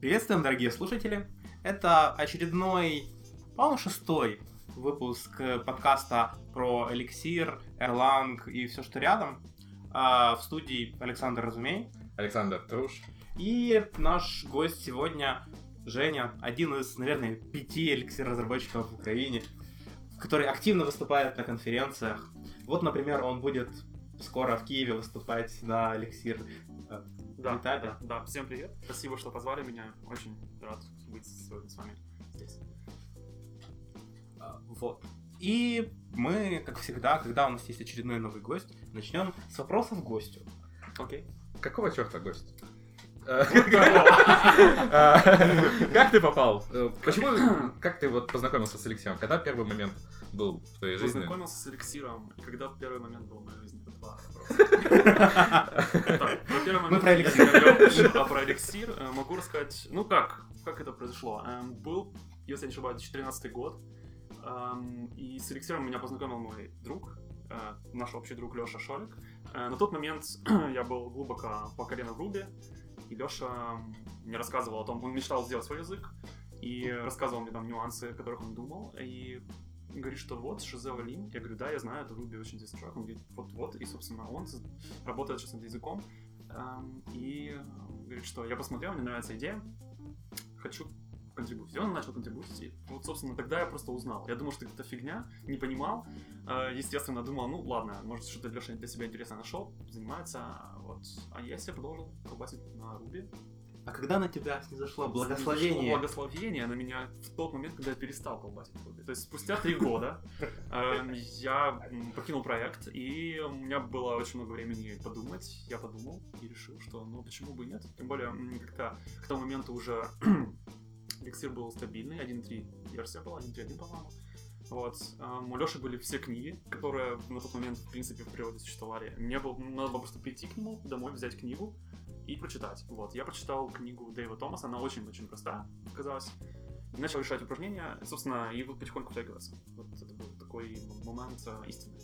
Приветствуем, дорогие слушатели. Это очередной, по-моему, шестой выпуск подкаста про эликсир, Erlang и все, что рядом. А, в студии Александр Разумей. Александр Труш. И наш гость сегодня Женя, один из, наверное, пяти эликсир-разработчиков в Украине, который активно выступает на конференциях. Вот, например, он будет скоро в Киеве выступать на эликсир э, Да, этапе. да, да. Всем привет. Спасибо, что позвали меня. Очень рад быть сегодня с вами здесь. А, Вот. И мы, как всегда, когда у нас есть очередной новый гость, начнем с вопросов гостю. Окей. Какого черта гость? Э, э, Как ты попал? Э, Почему, как ты вот познакомился с Алексеем? Когда первый момент был в твоей жизни? Познакомился с эликсиром, когда первый момент был в моей жизни? Это два вопроса. Так, про первый момент про я эликсир. А про эликсир э, могу рассказать, ну как, как это произошло. Эм, Был, если я не ошибаюсь, 2013 год, эм, и с эликсиром меня познакомил мой друг, э, наш общий друг Леша Шолик. Э, На тот момент я был глубоко по колено в Руби, и Леша мне рассказывал о том, он мечтал сделать свой язык, и рассказывал мне там нюансы, о которых он думал, и говорит, что вот, Шизе Валим. Я говорю, да, я знаю, это Руби очень известный чувак. Он говорит, вот-вот, и, собственно, он работает сейчас над языком, Эм, и говорит, что я посмотрел, мне нравится идея, хочу контрибутить. И он начал контрибутить, вот, собственно, тогда я просто узнал. Я думал, что это фигня, не понимал. Э, Естественно, думал, ну, ладно, может, что-то Леша для себя интересно нашел, занимается, вот. А я себе продолжил колбасить на Руби. А когда на тебя снизошло Снизошло благословение? Благословение на меня в тот момент, когда я перестал колбасить Руби. То есть спустя три года эм, я покинул проект, и у меня было очень много времени подумать. Я подумал и решил, что ну почему бы и нет. Тем более, как-то к тому моменту уже эликсир был стабильный, 1.3 версия была, 1.3.1, по-моему. Вот. Эм, У Леши были все книги, которые на тот момент, в принципе, в природе существовали. Мне было, надо было просто прийти к нему домой, взять книгу и прочитать. Вот. Я прочитал книгу Дэйва Томаса, она очень-очень простая, казалось. И начал решать упражнения, собственно, и вот потихоньку втягиваться. Вот это был такой момент э, истины.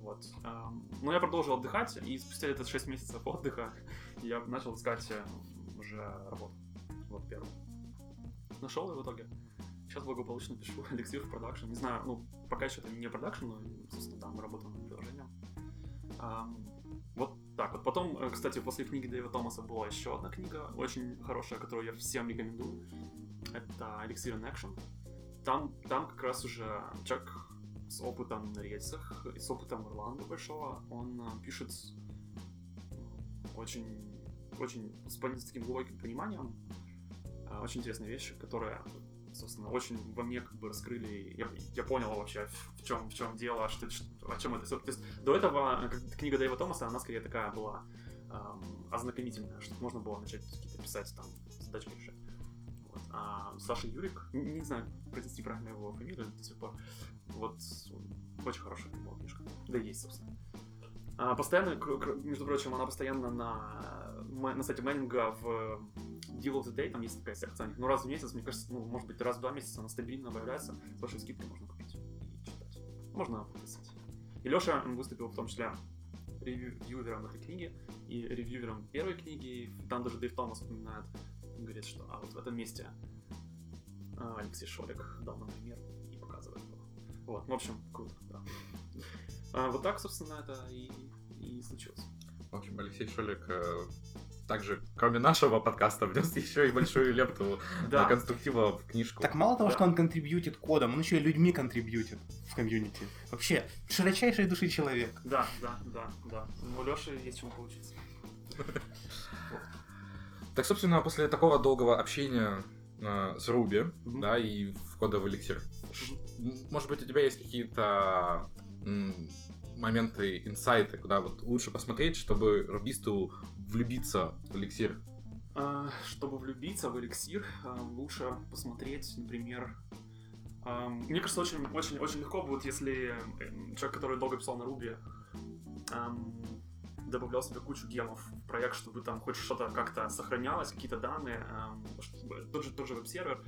Вот. Эм, Но я продолжил отдыхать, и спустя этот 6 месяцев отдыха я начал искать э, уже работу. Вот первую. Нашел и в итоге. Сейчас благополучно пишу эликсир в production. Не знаю, ну, пока еще это не продакшн, но, собственно, там мы работаем над приложением. Ам, вот так вот. Потом, э, кстати, после книги Дэйва Томаса была еще одна книга, очень хорошая, которую я всем рекомендую. Это Elixir in Action. Там, там как раз уже человек с опытом на рельсах с опытом Erlang'а большого, он э, пишет м, очень, очень с, таким глубоким пониманием э, очень интересные вещи, которые, собственно, очень во мне как бы раскрыли. Я, я понял вообще, в чем, в чем дело, что, что- о чем это. То есть до этого э, книга Дэйва Томаса, она скорее такая была эм, ознакомительная, чтобы можно было начать какие-то писать там задачки решать. Вот. А Саша Юрик, н- не знаю, произнести правильно его фамилию до сих пор, вот очень хорошая была книжка. Да и есть, собственно. А, постоянно, между прочим, она постоянно на, на сайте майнинга в Deal of the Day, там есть такая секция, ну раз в месяц, мне кажется, ну, может быть, раз в два месяца она стабильно появляется, с большой скидкой можно купить и читать. Можно подписать. И Леша выступил в том числе ревьювером этой книги и ревьювером первой книги, там даже Дэйв Томас упоминает, он говорит, что а вот в этом месте а, Алексей Шолик дал нам пример и показывает его. Вот, в общем, круто, да. А, вот так, собственно, это и, и случилось. В общем, Алексей Шолик э, также, кроме нашего подкаста, внес еще и большую лепту Да. конструктива в книжку. Так мало того, что он контрибьютит кодом, он еще и людьми контрибьютит в комьюнити. Вообще, широчайшей души человек. Да, да, да, да. У Леши есть чему поучиться. Так, собственно, после такого долгого общения э, с Руби, да, и в кодовый эликсир, может быть, у тебя есть какие-то моменты, инсайты, куда вот лучше посмотреть, чтобы рубисту влюбиться в эликсир? А, Чтобы влюбиться в эликсир, а, лучше посмотреть, например... а, Мне кажется, очень, очень, очень легко будет, если эм, человек, который долго писал на Руби, добавлял себе кучу гемов в проект, чтобы там хоть что-то как-то сохранялось, какие-то данные, чтобы тот же, тот же веб-сервер,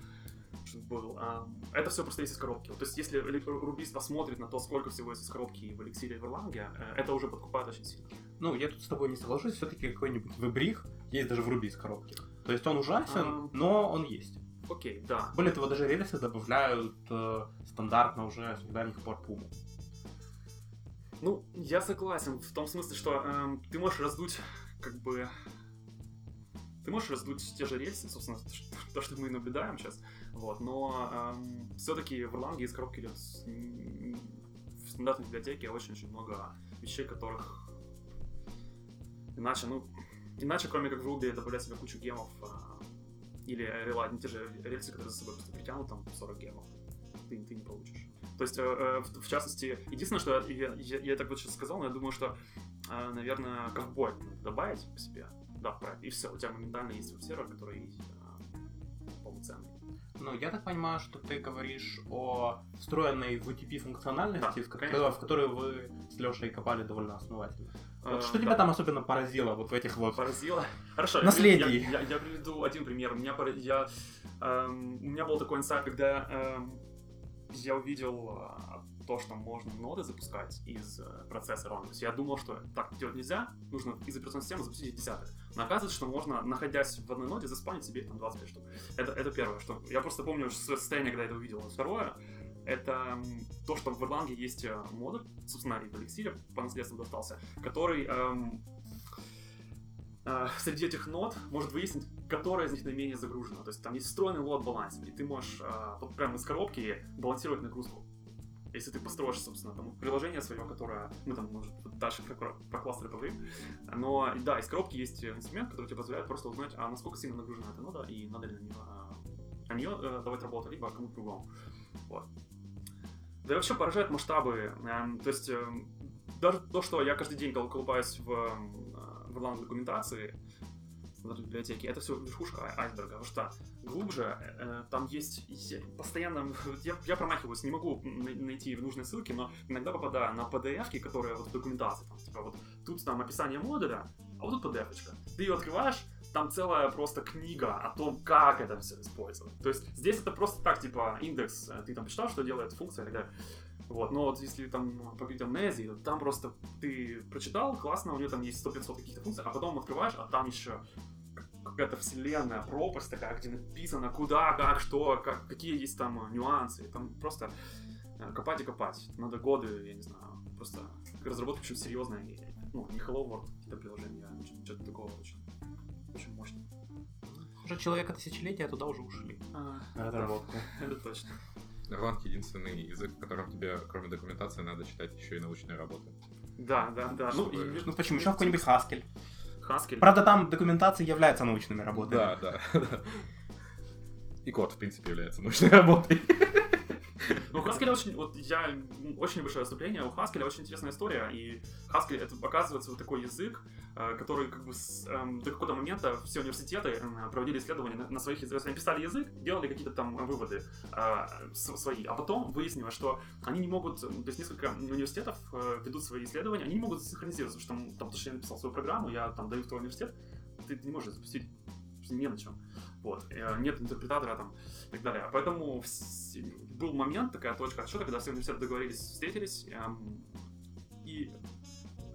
чтобы был. ам, Это все просто есть из коробки. То есть, если ли- рубист посмотрит на то, сколько всего есть из коробки в эликсире и в Erlang, э, это уже подкупает очень сильно. Ну, я тут с тобой не соглашусь, все-таки какой-нибудь вебрих есть даже в Руби из коробки. То есть он ужасен, Ам. но он есть. Окей, да. Более того, даже рельсы добавляют э, стандартно уже с недавних пор Пуму. Ну, я согласен в том смысле, что эм, ты можешь раздуть, как бы... Ты можешь раздуть те же рельсы, собственно, то, что- то, что мы и наблюдаем сейчас, вот, но все-таки в Erlang из коробки идет в стандартной библиотеке очень-очень много вещей, которых иначе, ну, иначе, кроме как в Ruby, добавлять себе кучу гемов а, или рела- те же рельсы, которые за собой просто притянут, там 40 гемов, ты, ты не получишь. То есть, э, э, в, в частности, единственное, что я, я, я так вот сейчас сказал, но я думаю, что, э, наверное, ковбой добавить к себе, да, и все, у тебя моментально есть веб-сервер, который э, полноценный. Ну, я так понимаю, что ты говоришь о встроенной в UTP функциональности, Да, в, ко- конечно. в которую вы с Лешей копали довольно основательно. Вот Э, что да. тебя там особенно поразило вот в этих вот... Поразило. Хорошо. Наследие. Я, я- я приведу один пример. Меня, пора- я, эм, у меня был такой инсайт, когда эм, я увидел а, то, что можно ноды запускать из э, процессора. То есть я думал, что так делать нельзя, нужно из операционной системы запустить десяток. Но оказывается, что можно, находясь в одной ноде, заспанить себе там 25 штук. Это, это первое, что... Я просто помню свое состояние, когда это увидел. Второе, это то, что в Erlang есть э, модуль, собственно, и в Elixir по наследству достался, который эм, э, среди этих нод может выяснить, которая из них наименее загружена. То есть там есть встроенный лот балансер, и ты можешь э, прямо из коробки балансировать нагрузку. Если ты построишь, собственно, там приложение свое, которое, мы там, может, дальше про, про кластеры поговорим. Но, да, из коробки есть инструмент, который тебе позволяет просто узнать, а насколько сильно нагружена эта нода, и надо ли на нее, э, на нее э, давать работу, либо кому-то другому. Вот. Да и вообще поражают масштабы. эм, то есть, эм, даже то, что я каждый день кол- колупаюсь в, э, в документации, в этой библиотеке, это все верхушка ай- айсберга, потому что глубже э, там есть постоянно, я, я промахиваюсь, не могу на- найти нужные ссылки, но иногда попадаю на PDF, которые вот в документации, там, типа вот тут там описание модуля, а вот тут PDF. -очка. Ты ее открываешь, там целая просто книга о том, как это все использовать. То есть здесь это просто так, типа, индекс, э, ты там почитал, что делает функция и так далее. Вот, но вот если там поговорить о Нези, то там просто ты прочитал, классно, у нее там есть 100-500 каких-то функций, а потом открываешь, а там еще какая-то вселенная, пропасть такая, где написано, куда, как, что, как, какие есть там нюансы. Там просто э, копать и копать. Надо годы, я не знаю, просто разработка очень серьезная. и, Ну, не Hello World, какие-то приложения, а что- что-то такого очень, очень мощно. Уже человека тысячелетия туда уже ушли. А, разработку. это точно. Erlang единственный язык, в котором тебе, кроме документации, надо читать еще и научные работы. Да, да, да. Ну, Чтобы- и Ну почему? Еще какой-нибудь Haskell. Haskell. Правда, там документация является научными работами. Да, да, да. И код, в принципе, является научной работой. Ну, Haskell очень, вот я, очень небольшое отступление, у Haskell очень интересная история, и Haskell это оказывается вот такой язык, э, который как бы с, эм, до какого-то момента все университеты э, проводили исследования на, на своих языках, они писали язык, делали какие-то там выводы э, свои, а потом выяснилось, что они не могут, м, то есть несколько университетов э, ведут свои исследования, они не могут синхронизироваться, потому что там, потому что я написал свою программу, я там даю в твой университет, ты, ты не можешь запустить не на чем. Вот. Э, Нет интерпретатора там и так далее. Поэтому вс- был момент, такая точка отсчета, когда все университеты договорились, встретились эм, и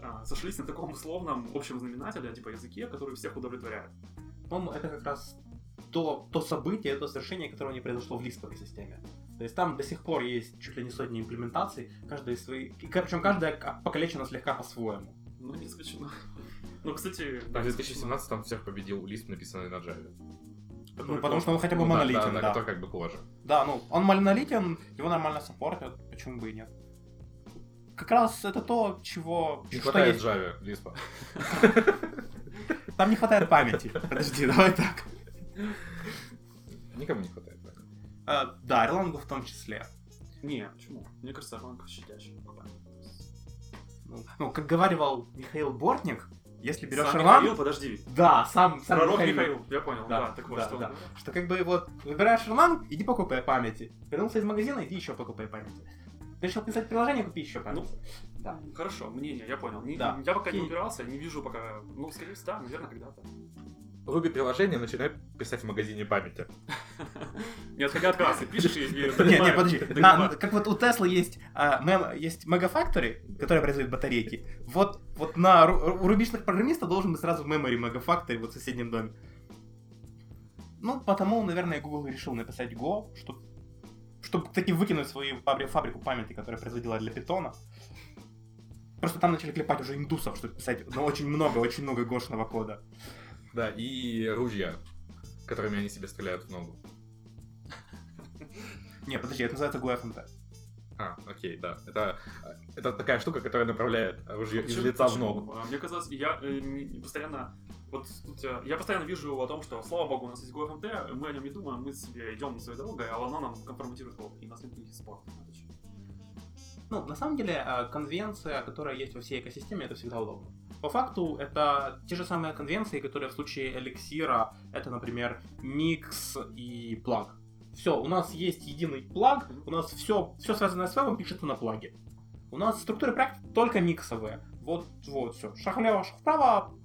а, сошлись на таком условном общем знаменателе, типа языке, который всех удовлетворяет. По-моему, это как раз то, то событие, то совершение, которое не произошло в лисповой системе. То есть там до сих пор есть чуть ли не сотни имплементаций, каждая свои... Причем каждая покалечена слегка по-своему. Ну, не исключено. Ну, кстати, В да, не исключено. 2017 там всех победил лист, написанный на Java. Ну, потому что он хотя бы Ну монолитен, да, да. да, как бы кожа. Да, ну, он монолитен, его нормально саппортят, почему бы и нет. Как раз это то, чего... Не что хватает есть. Java, лиспа. Там не хватает памяти. Подожди, давай так. Никому не хватает. да. А, да, Erlang в том числе. Не, почему? Мне кажется, Erlang щадящий. Ну, ну, как говаривал Михаил Бортник, если берешь Сам Erlang... Михаил, подожди. Да, сам, сам Пророк Михаил. Михаил, я понял, Да, да, так вот, да, что да. Что как бы вот выбираешь Erlang, иди покупай памяти. Вернулся из магазина, иди еще покупай памяти. Ты решил писать приложение, купи еще памяти. да. Хорошо, мнение, я понял. Не- Да. Я пока не Окей. упирался, не вижу пока. Ну, скорее всего, да, наверное, когда-то. Руби приложение начинает писать в магазине памяти. Не отходя от кассы, пишешь и... и Не, не, донимаю, подожди. как вот у Теслы есть, а, есть Megafactory, которая производит батарейки. Вот, вот на у рубичных программистов должен быть сразу memory Megafactory вот в соседнем доме. Ну, потому, наверное, Google решил написать Go, чтобы чтобы таки выкинуть свою фабри- фабрику памяти, которая производила для питона. Просто там начали клепать уже индусов, чтобы писать ну, очень много, очень много гошного кода. Да, и ружья, которыми они себе стреляют в ногу. Не, подожди, это называется GoFMT. А, окей, да. Это, это такая штука, которая направляет ружье из лица в ногу. А, Мне казалось, я э, постоянно вот тут, э, я постоянно вижу о том, что слава богу, у нас есть GoFMT, мы о нем не думаем, мы себе идем своей дорогой, а оно нам конформатирует код, и нас нет никаких споров. Ну, на самом деле, э, конвенция, которая есть во всей экосистеме, это всегда удобно. По факту, это те же самые конвенции, которые в случае эликсира, это, например, микс и плаг. Все, у нас есть единый плаг, у нас все, все связанное с вебом пишется на плаге. У нас структуры проекта только миксовые. Вот, вот, все. Шаг влево, шаг вправо,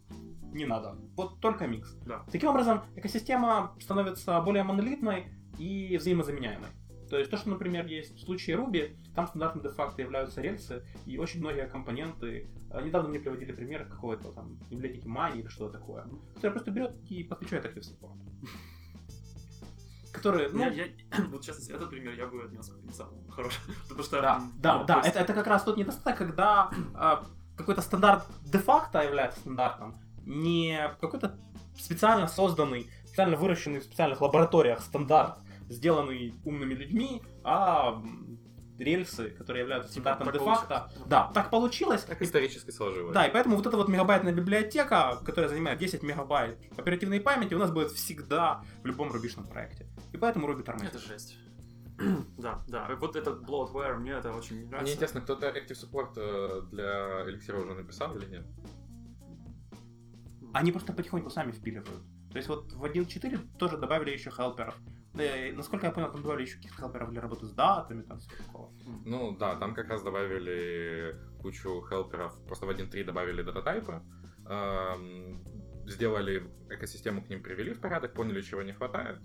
не надо. Вот только микс. Да. Таким образом, экосистема становится более монолитной и взаимозаменяемой. То есть то, что, например, есть в случае Ruby, там стандартным де-факто являются рельсы, и очень многие компоненты... э, Недавно мне приводили пример какого-то там библиотеки Mani или что-то такое, которая просто берет и подключает Active Support. Которые, ну, Я, я- вот честно, этот пример я бы отнес как не самый хороший. Потому что... Да, да, ну, да, это, это как раз тот недостаток, когда а, какой-то стандарт де-факто является стандартом, не какой-то специально созданный, специально выращенный в специальных лабораториях стандарт, сделанный умными людьми, а рельсы, которые являются Типа, стандартом де-факто. Да, так получилось. Так исторически сложилось. Да, и поэтому вот эта вот мегабайтная библиотека, которая занимает 10 мегабайт оперативной памяти, у нас будет всегда в любом рубишном проекте. И поэтому Ruby тормозит. Это жесть. Да, да. Вот этот bloatware, мне это очень не нравится. Мне интересно, кто-то Active Support э, для эликсира уже написал или нет? Они просто потихоньку сами впиливают. То есть вот в 1.4 тоже добавили еще хелперов. Да, насколько я понял, там добавили еще каких-то хелперов для работы с датами, там всего такого. Ну да, там как раз добавили кучу хелперов, просто в 1.3 добавили дататайпы, сделали экосистему к ним привели в порядок, поняли, чего не хватает,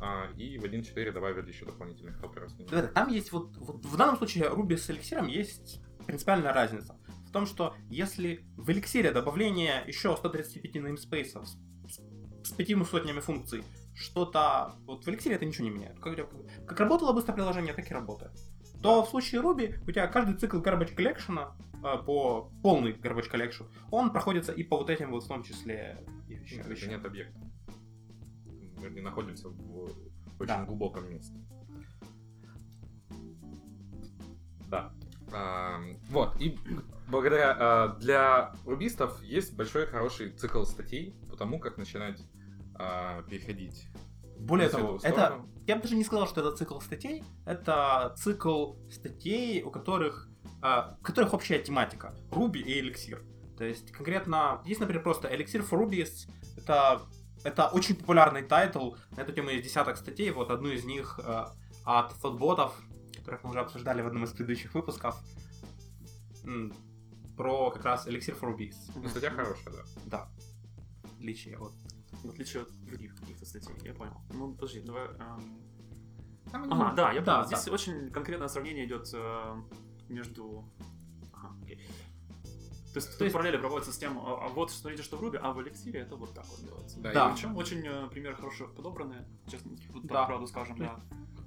а, и в 1.4 добавили еще дополнительных хелперов. ними. Да, Там есть вот, вот в данном случае Ruby с эликсиром есть принципиальная разница. В том, что если в эликсире добавление еще 135 namespace с, с пятью сотнями функций, что-то... Вот в эликсире это ничего не меняет. Как, как работало быстро приложение, так и работает. То в случае Ruby у тебя каждый цикл garbage collection, э, по полный garbage collection, он проходится и по вот этим вот в том числе и вещам. Вещам. нет объекта. Мы не находимся в очень Да. глубоком месте. Да. А, вот, и благодаря а, для рубистов есть большой хороший цикл статей по тому, как начинать а, переходить. Более того, это я бы даже не сказал, что это цикл статей, это цикл статей, у которых, а, у которых общая тематика. Ruby и Elixir. То есть конкретно, есть, например, просто Elixir for Rubyists, это, это очень популярный title, на эту тему есть десяток статей, вот одну из них а, от Thoughtbotов, которых мы уже обсуждали в одном из предыдущих выпусков, про как раз Elixir for Rubyist. Ну, статья хорошая, да. Да. Отличие от В отличие от других каких-то статей, я понял. Ну, подожди, давай... эм, Там Ага, да, я Да, понял. да. Здесь очень конкретное сравнение идет э, между... Ага, окей. То есть, То есть- параллели проводятся с тем, а, а вот смотрите, что в Ruby, а в эликсире это вот так вот делается. Да, Да. и Причем очень э, примеры хорошо подобраны, честно, вот Да. правду скажем, да.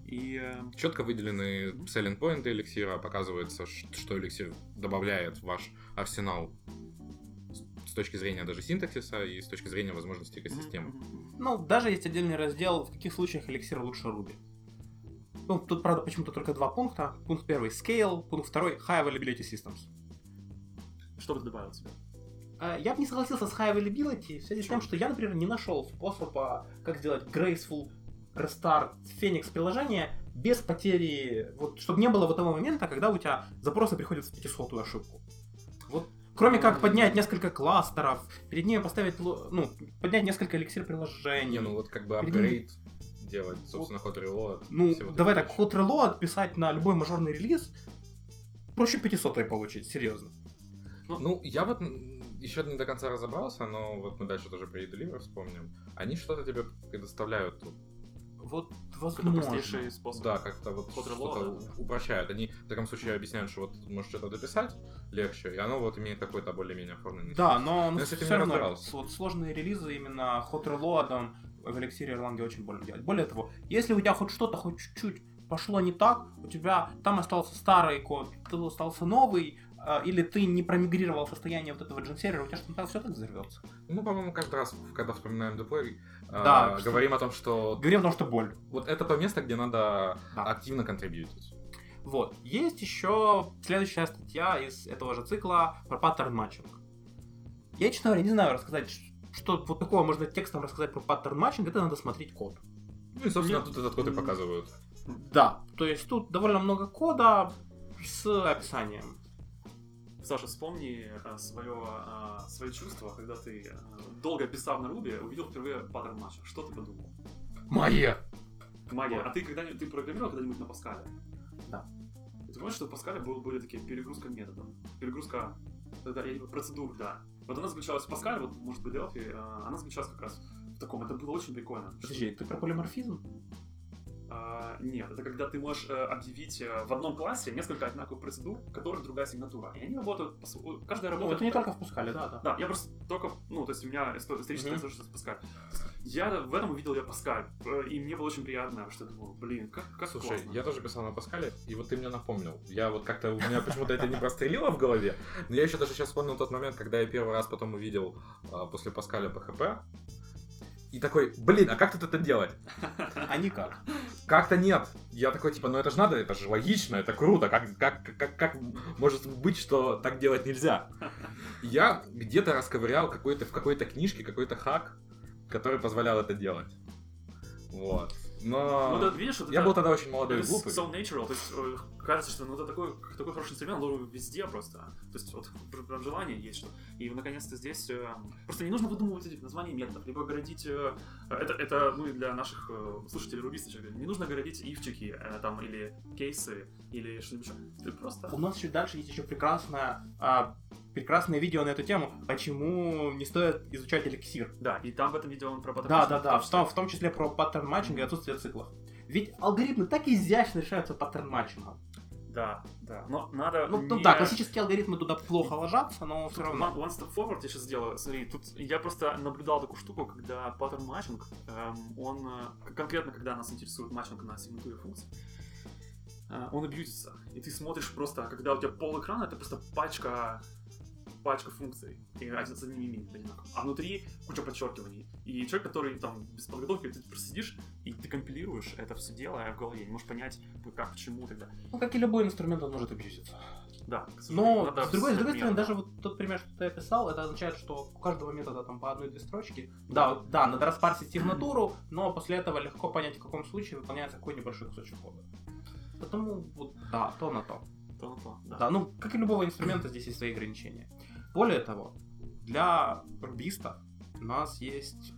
И э, Четко выделены selling point эликсира, показывается, ш- что эликсир добавляет в ваш арсенал точки зрения даже синтаксиса и с точки зрения возможностей экосистемы. Ну, даже есть отдельный раздел, в каких случаях эликсир лучше Ruby. Ну, тут, правда, почему-то только два пункта. Пункт первый — Scale, пункт второй — High Availability Systems. Что бы ты добавил себе? А, Я бы не согласился с High Availability в связи с тем, что я, например, не нашел способа, как сделать graceful restart Phoenix приложения без потери, вот, чтобы не было вот того момента, когда у тебя запросы приходят в 500 ошибку. Кроме как поднять несколько кластеров, перед ними поставить, ну, поднять несколько эликсир приложений. Не, ну вот как бы апгрейд делать, собственно, ход reload. Ну, давай так, hot reload писать на любой мажорный релиз, проще 500 получить, серьезно. Ну, я вот еще не до конца разобрался, но вот мы дальше тоже про e-deliver вспомним. Они что-то тебе предоставляют тут. Вот, Это возможно. простейший способ. Да, как-то вот Ход что-то да. упрощают. Они в таком случае объясняют, что вот можешь что-то дописать легче, и оно вот имеет какой-то более-менее оформленный Да, стиль. но я с этим все не равно вот сложные релизы именно hot reload, в эликсире Эрланге очень больно делать. Более того, если у тебя хоть что-то, хоть чуть-чуть пошло не так, у тебя там остался старый код, тут остался новый, или ты не промигрировал состояние вот этого GenServer а, у тебя что-то все так взорвется. Мы, по-моему, каждый раз, когда вспоминаем Да, а, что- говорим о том, что Говорим о том, что боль. вот это то место, где надо Да. активно contribute ить. Вот. Есть еще следующая статья из этого же цикла про pattern matching. Я, честно говоря, не знаю рассказать, что вот такого можно текстом рассказать про pattern matching, это надо смотреть код. Ну и, собственно, Нет. тут этот код и показывают. Да, то есть тут довольно много кода с описанием. Саша, вспомни свое, свои чувства, когда ты, э, долго писав на Руби, увидел впервые паттерн матча. Что ты подумал? Моя! Магия. А ты когда-нибудь ты программировал когда-нибудь на Паскале? Да. Ты помнишь, что в Паскале был- были такие перегрузка методов? Перегрузка да, я, процедур, да. Вот она заключалась в Паскале, вот, может, в Delphi, э, она заключалась как раз в таком. Это было очень прикольно. Подожди, ты про полиморфизм? А, нет, это когда ты можешь э, объявить э, в одном классе несколько одинаковых процедур, у которых другая сигнатура. И они работают, по каждая Ну, работает... это не только в Пускале, да, да. Да, я просто только, ну, то есть у меня исто- историческая Мгм. mm с Паскаль. Я в этом увидел я Паскаль, э, и мне было очень приятно, что я думал, блин, как, как Слушай, классно. я тоже писал на Паскале, и вот ты мне напомнил. Я вот как-то, у меня почему-то это не прострелило в голове, но я еще даже сейчас вспомнил тот момент, когда я первый раз потом увидел а, после Паскаля PHP, и такой, блин, а как тут это делать? А никак. Как-то нет. Я такой, типа, ну это же надо, это же логично, это круто. Как, как, как, как может быть, что так делать нельзя? Я где-то расковырял какой-то, в какой-то книжке какой-то хак, который позволял это делать. Вот. Но... Ну, да, видишь, вот Я это- был тогда очень молодой и глупый. so natural, то есть э, кажется, что ну, это такой, такой хороший инструмент, должен быть везде просто. То есть вот пр- прям желание есть, что. И наконец-то здесь э, просто не нужно выдумывать эти названия методов, либо городить. э, это, это ну и для наших слушателей рубисточек. Не нужно городить if чики там или кейсы или что-нибудь. Ты просто. У нас чуть дальше есть еще прекрасное, а, прекрасное видео на эту тему, почему не стоит изучать эликсир. Да, и там в этом видео он про паттерн Да, да, да, в том, в том числе про pattern matching и отсутствие циклов. Ведь алгоритмы так изящно решаются pattern matching ом. Да, да. Но надо. Ну, ну не- да, классические алгоритмы туда плохо ложатся, но все Тут равно. One step forward я сейчас сделаю. Смотри, тут я просто наблюдал такую штуку, когда pattern matching, эм, он э, конкретно, когда нас интересует matching на сигнатуре функций, э, он абьюзится. И ты смотришь просто, когда у тебя пол экрана, это просто пачка пачка функций, и с одним именем одинаково. А внутри куча подчеркиваний. И человек, который там без подготовки, ты просто сидишь, и ты компилируешь это все дело в голове, не можешь понять, как, почему далее. Ну, как и любой инструмент, он может абьюзиться. Да, Но, с другой, с другой стороны, даже вот тот пример, что ты описал, это означает, что у каждого метода там по одной-две строчки. Да, вот- да, надо распарсить сигнатуру, но после этого легко понять, в каком случае выполняется какой небольшой кусочек кода. Потому, вот, да, то на то. То на то, да. Да, ну, как и любого инструмента, здесь есть свои ограничения. Более того, для рубистов у нас есть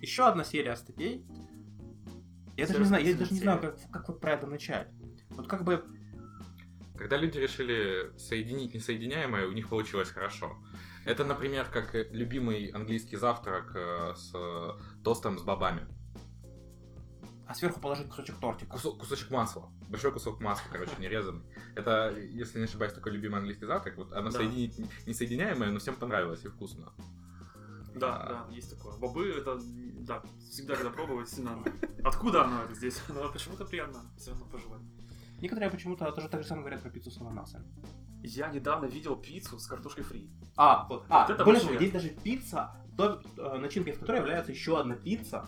еще одна серия статей. Я даже не знаю, я даже не знаю, как, как вот про это начать. Вот как бы Когда люди решили соединить несоединяемое, у них получилось хорошо. Это, например, как любимый английский завтрак э, с тостом с бобами. А сверху положить кусочек тортика. Кусок- кусочек масла. Большой кусок масла, короче, не Это, если не ошибаюсь, такой любимый английский завтрак. Вот она Да. соединить несоединяемое, но всем понравилось и вкусно. Да, А. да, есть такое. Бобы это, да, всегда, когда пробовать, сильно... Откуда оно это здесь? Но почему-то приятно все равно пожевать. Некоторые почему-то тоже так же самое говорят про пиццу с ананасами. Я недавно видел пиццу с картошкой фри. А, вот. А, Вот это более того, есть даже пицца, то, э, начинкой в которой является еще одна пицца.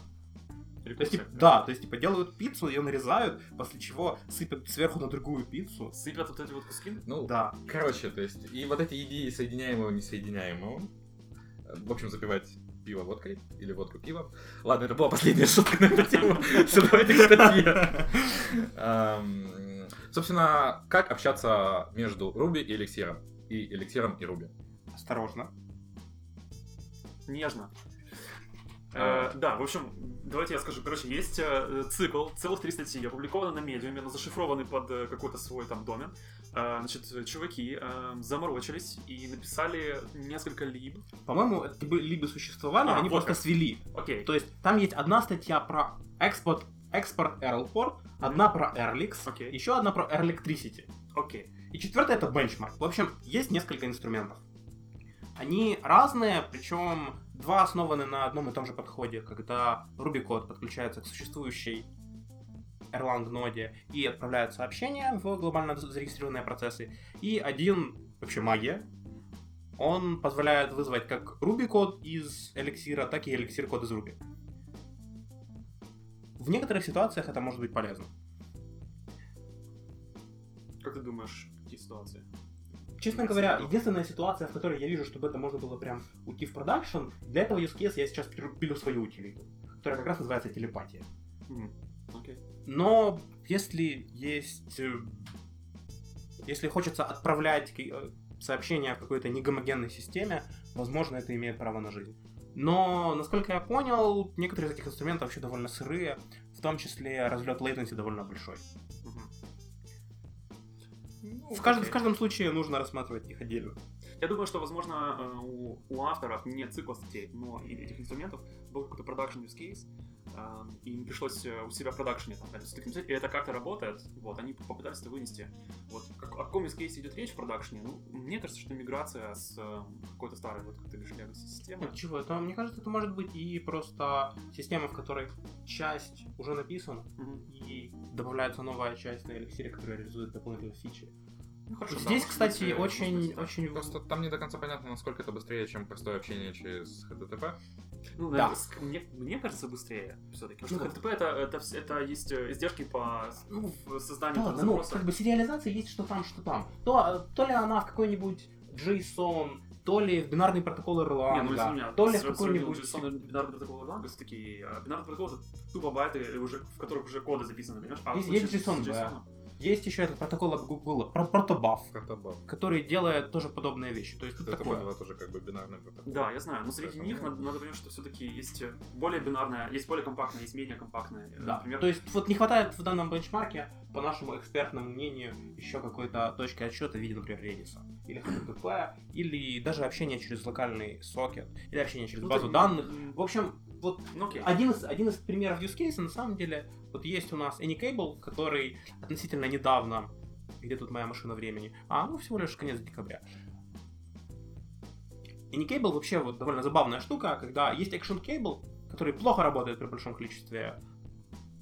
То есть, типа, да, то есть, типа, делают пиццу, ее нарезают, после чего сыпят сверху на другую пиццу. Сыпят вот эти вот куски. Ну, Да. короче, то есть, и вот эти идеи соединяемого несоединяемого, э, в общем, запивать пиво водкой или водку пивом. Ладно, это была последняя шутка на эту тему. Все, давайте к статье. Эм, Собственно, как общаться между Руби и эликсиром? И эликсиром и Руби. Осторожно. Нежно. Э, да, в общем, давайте я скажу. Короче, есть э, цикл, целых три статьи, опубликованы на медиуме, но зашифрованы под э, какой-то свой там домен. Э, значит, чуваки э, заморочились и написали несколько либ. По-моему, это либо существовали, А, они вот просто как. свели. Окей, То есть, там есть одна статья про экспорт, экспорт Erlport, одна про Erlix, Окей. еще одна про Erlictricity. окей. И четвертая это бенчмарк. В общем, есть несколько инструментов. Они разные, причем Два основаны на одном и том же подходе, когда Ruby код подключается к существующей Erlang ноде и отправляет сообщения в глобально зарегистрированные процессы. И один, вообще магия, он позволяет вызвать как Ruby код из эликсира, так и эликсир код из Ruby. В некоторых ситуациях это может быть полезно. Как ты думаешь, какие ситуации? Честно говоря, единственная ситуация, в которой я вижу, чтобы это можно было прям уйти в продакшн, для этого use case я сейчас пилю свою утилиту, которая как раз называется телепатия. Мгм. Окей. Но если есть... э, Если хочется отправлять э, сообщения в какой-то негомогенной системе, возможно, это имеет право на жизнь. Но, насколько я понял, некоторые из этих инструментов вообще довольно сырые, в том числе разлет latency довольно большой. Мгм. В, каждом- в каждом случае нужно рассматривать их отдельно. Я думаю, что, возможно, э, у, у авторов не цикла статей, но и этих инструментов был какой-то продакшн use case, э, и им пришлось э, у себя в продакшене там, написать, и это как-то работает, вот, они попытались это вынести. Вот, как- о каком use case идет речь в продакшене? Ну, мне кажется, что миграция с э, какой-то старой, вот, как ты говоришь, legacy системы. Нет, чего? Это, мне кажется, это может быть и просто система, в которой часть уже написана, Мгм. и добавляется новая часть на эликсире, которая реализует дополнительные фичи. Ну, хорошо, да, Здесь, может кстати, быть, э, очень, быть, да. очень Просто там не до конца понятно, насколько это быстрее, чем простое общение через HTTP. Ну, Да. ск- мне, мне кажется, быстрее все-таки. Потому что Ну, HTTP это, это, это есть э, издержки по Ну, созданию Да ладно, ну, как бы сериализация есть что там, что там. То, то ли она в какой-нибудь JSON, то ли в бинарный протокол Erlang, Не, ну извини меня, то ли в какой-нибудь... JSON бинарный протокол Erlang, это такие, а бинарный протокол это тупо байты, уже, в которых уже коды записаны, понимаешь? А Есть- JSON, да. Есть еще этот протокол от Google, про протобаф, Протобаф. который делает тоже подобные вещи. То есть тут HTTP такое. 2 тоже как бы бинарный протокол. Да, я знаю, но среди Поэтому- них надо, надо понимать, что все-таки есть э, более бинарная, есть более компактная, есть менее компактная. Э, Да. Например, То есть вот не хватает в данном бенчмарке, по нашему экспертному мнению, еще какой-то точки отсчета в виде, например, Redis. Или HTTP, или даже общение через локальный сокет, или общение через ну, базу ты- данных. В общем, вот Ну окей. один из, один из примеров use case, на самом деле, вот есть у нас Anycable, который относительно недавно, где тут моя машина времени, а, ну, всего лишь конец декабря. Anycable вообще вот довольно забавная штука, когда есть Action Cable, который плохо работает при большом количестве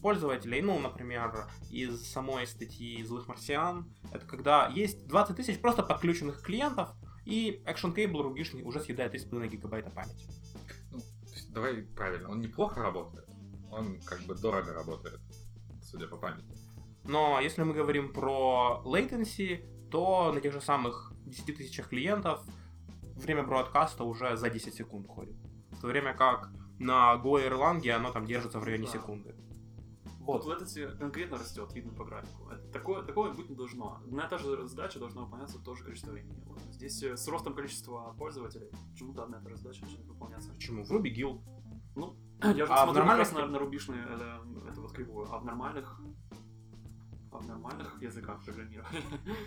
пользователей, ну, например, из самой статьи «Злых марсиан», это когда есть 20 тысяч просто подключенных клиентов, и Action Cable рубишный уже съедает 3,5 гигабайта памяти. Ну, давай правильно, он неплохо работает, он как бы дорого работает, судя по памяти. Но если мы говорим про latency, то на тех же самых 10 тысячах клиентов время бродкаста уже за 10 секунд ходит. В то время как на Go Erlang оно там держится в районе Да. секунды. Вот Вот. latency конкретно растет, видно по графику. Это такое, такое быть не должно. На та же задача должна выполняться тоже количество времени. Вот. Здесь э, с ростом количества пользователей почему-то одна и та же задача начинает выполняться. Почему? В Ruby Guild. Я же А в смотрю нормальных- как раз на, на рубишные, э, это вот кривую, а в нормальных а в нормальных языках программирования.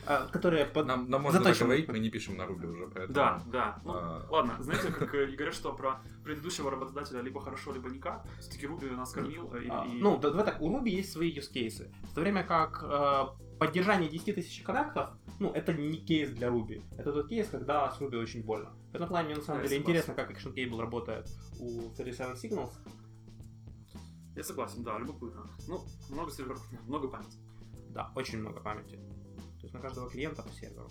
а, которые под... Нам, нам можно Заточен. говорить, мы не пишем на Руби уже, поэтому... Да, да. Ну, а, ладно, знаете, как э, и говорят, что про предыдущего работодателя либо хорошо, либо никак. Все-таки Руби нас кормил. и- а, и- Ну, да- давай так, у Ruby есть свои use cases. В то время как э, поддержание 10 тысяч коннектов, ну, это не кейс для Ruby. Это тот кейс, когда с Ruby очень больно. В этом плане, мне на самом я деле, согласен. интересно, как Action Cable работает у 37 Signals. Я согласен, да, любопытно. Ну, много серверов, много памяти. Да, очень много памяти. То есть на каждого клиента по серверу.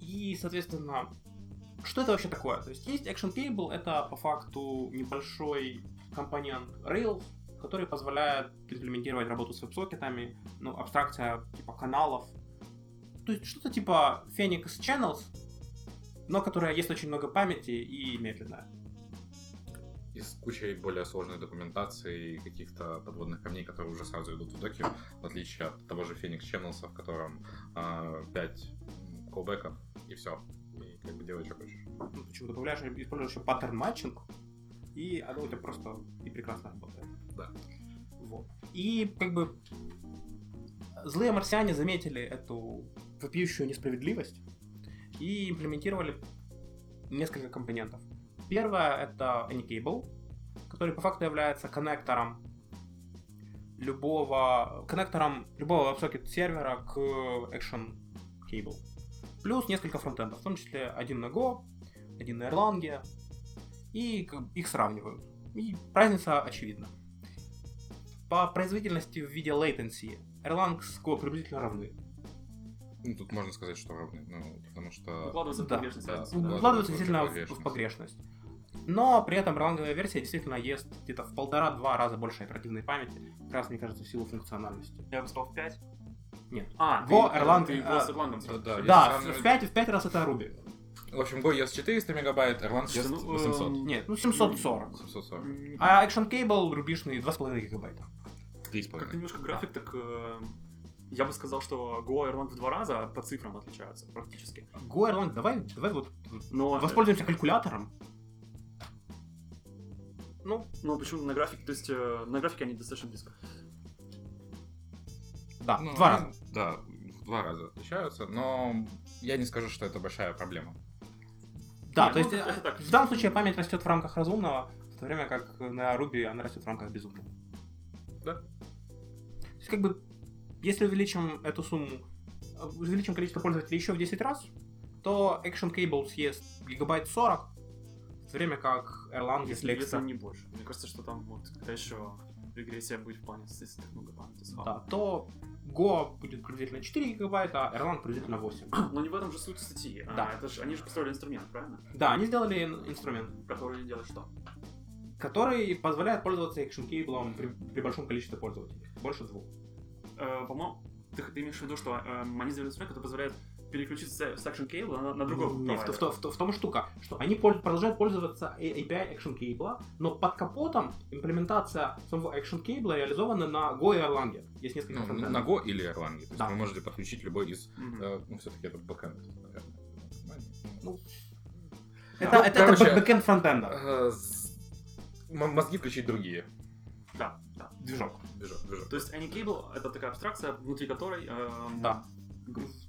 И, соответственно, что это вообще такое? То есть есть Action Cable, это по факту небольшой компонент Rails, который позволяет имплементировать работу с веб-сокетами, ну, абстракция типа каналов. То есть что-то типа Phoenix Channels, но которая есть очень много памяти и медленная. И с кучей более сложной документации и каких-то подводных камней, которые уже сразу идут в доке, в отличие от того же Phoenix Channels, в котором 5 колбеков и все. И как бы делай, что хочешь. Ну, почему добавляешь, используешь еще паттерн матчинг, и оно у тебя просто и прекрасно работает. Да. Вот. И как бы злые марсиане заметили эту вопиющую несправедливость и имплементировали несколько компонентов. Первое это Anycable, который по факту является коннектором любого коннектором любого WebSocket сервера к Action Cable. Плюс несколько фронтендов, в том числе один на Go, один на Erlang и их сравнивают. И разница очевидна. По производительности в виде latency Erlang с Go приблизительно равны. Ну, тут можно сказать, что равны, ну, потому что... Укладывается в Да, погрешность. да, разница, да. в действительно в- погрешность. в погрешность. Но при этом Erlang версия действительно ест где-то в полтора-два раза больше оперативной памяти, как раз, мне кажется, в силу функциональности. Я бы сказал в 5. Нет. А, Go, ты, Erlang, ты его а, с Erlang Да, да, да, в, сравнивать- 5, в 5 раз это Ruby. В общем, Go ест 400 мегабайт, Erlang ест Слушай, ну, 800. эм, Нет, ну 740. 740. М, А Action Cable рубишный 2,5 гигабайта. Как 3,5. немножко график, так э, я бы сказал, что Go и Erlang в два раза по цифрам отличаются практически. Go Erlang, давай, давай вот Но, э, воспользуемся калькулятором. Ну, Ну, почему на графике? То есть э, на графике они достаточно близко. да, Ну, два раза. Да, в два раза отличаются, но я не скажу, что это большая проблема. Да, Не, то ну, есть это- это так. в данном случае память растет в рамках разумного, в то время как на Ruby она растет в рамках безумного. Да. То есть как бы, если увеличим эту сумму, э, увеличим количество пользователей еще в 10 раз, то Action Cable съест гигабайт 40, в то время как Erlang, если Если, если не больше. Мне кажется, что там вот когда еще регрессия будет в плане, если так много памяти да, то Go будет приблизительно 4 гигабайта, а Erlang приблизительно 8. Но не в этом же суть статьи. А, Да. это ж, они же построили инструмент, правильно? Да, они сделали ин- инструмент, Который делает что? который позволяет пользоваться Action Cable при, при большом количестве пользователей. Больше двух. Э, по-моему, ты, ты имеешь в виду, что э, они сделали инструмент, который позволяет переключиться с Action Cable на, на другой Нет, в, в, в, в, том штука, что они продолжают пользоваться API Action Cable, но под капотом имплементация самого Action Cable реализована на Go и Erlang. Есть несколько Ну, фронтендов. на Go или Erlang. То есть Да. вы можете подключить любой из... Мгм. э, ну, все-таки это бэкэнд, наверное. Ну, Ну, Это, это, короче, это бэкэнд фронтенда. Э, Мозги включить другие. Да, да. Движок. Движок, движок. То есть AnyCable — это такая абстракция, внутри которой эм, Да.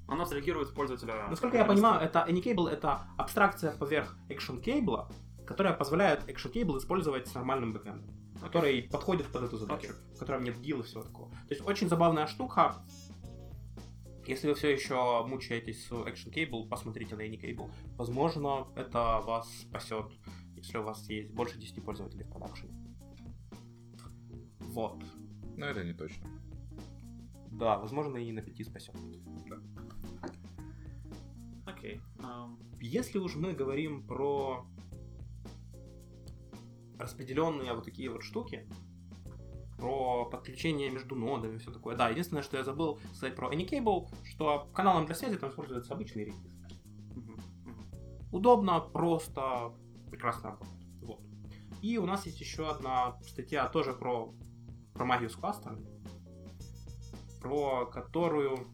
Она абстрагирует пользователя. Насколько я понимаю, это AnyCable это абстракция поверх Action Cable, которая позволяет Action Cable использовать с нормальным бэкэндом, который подходит под эту задачу, Окей. в котором нет дил и всего такого. То есть очень забавная штука. Если вы все еще мучаетесь с Action Cable, посмотрите на AnyCable. Возможно, это вас спасет, если у вас есть больше 10 пользователей в продакшене. Вот. Но это не точно. Да, возможно, и на 5 спасет. Окей. Если уж мы говорим про распределенные вот такие вот штуки, про подключение между нодами и все такое. Да, единственное, что я забыл сказать про Anycable, что каналом для связи там используется обычный Redis. мгм, мгм. Удобно, просто, прекрасно работает. Вот. И у нас есть еще одна статья тоже про, про магию с кластерами, про которую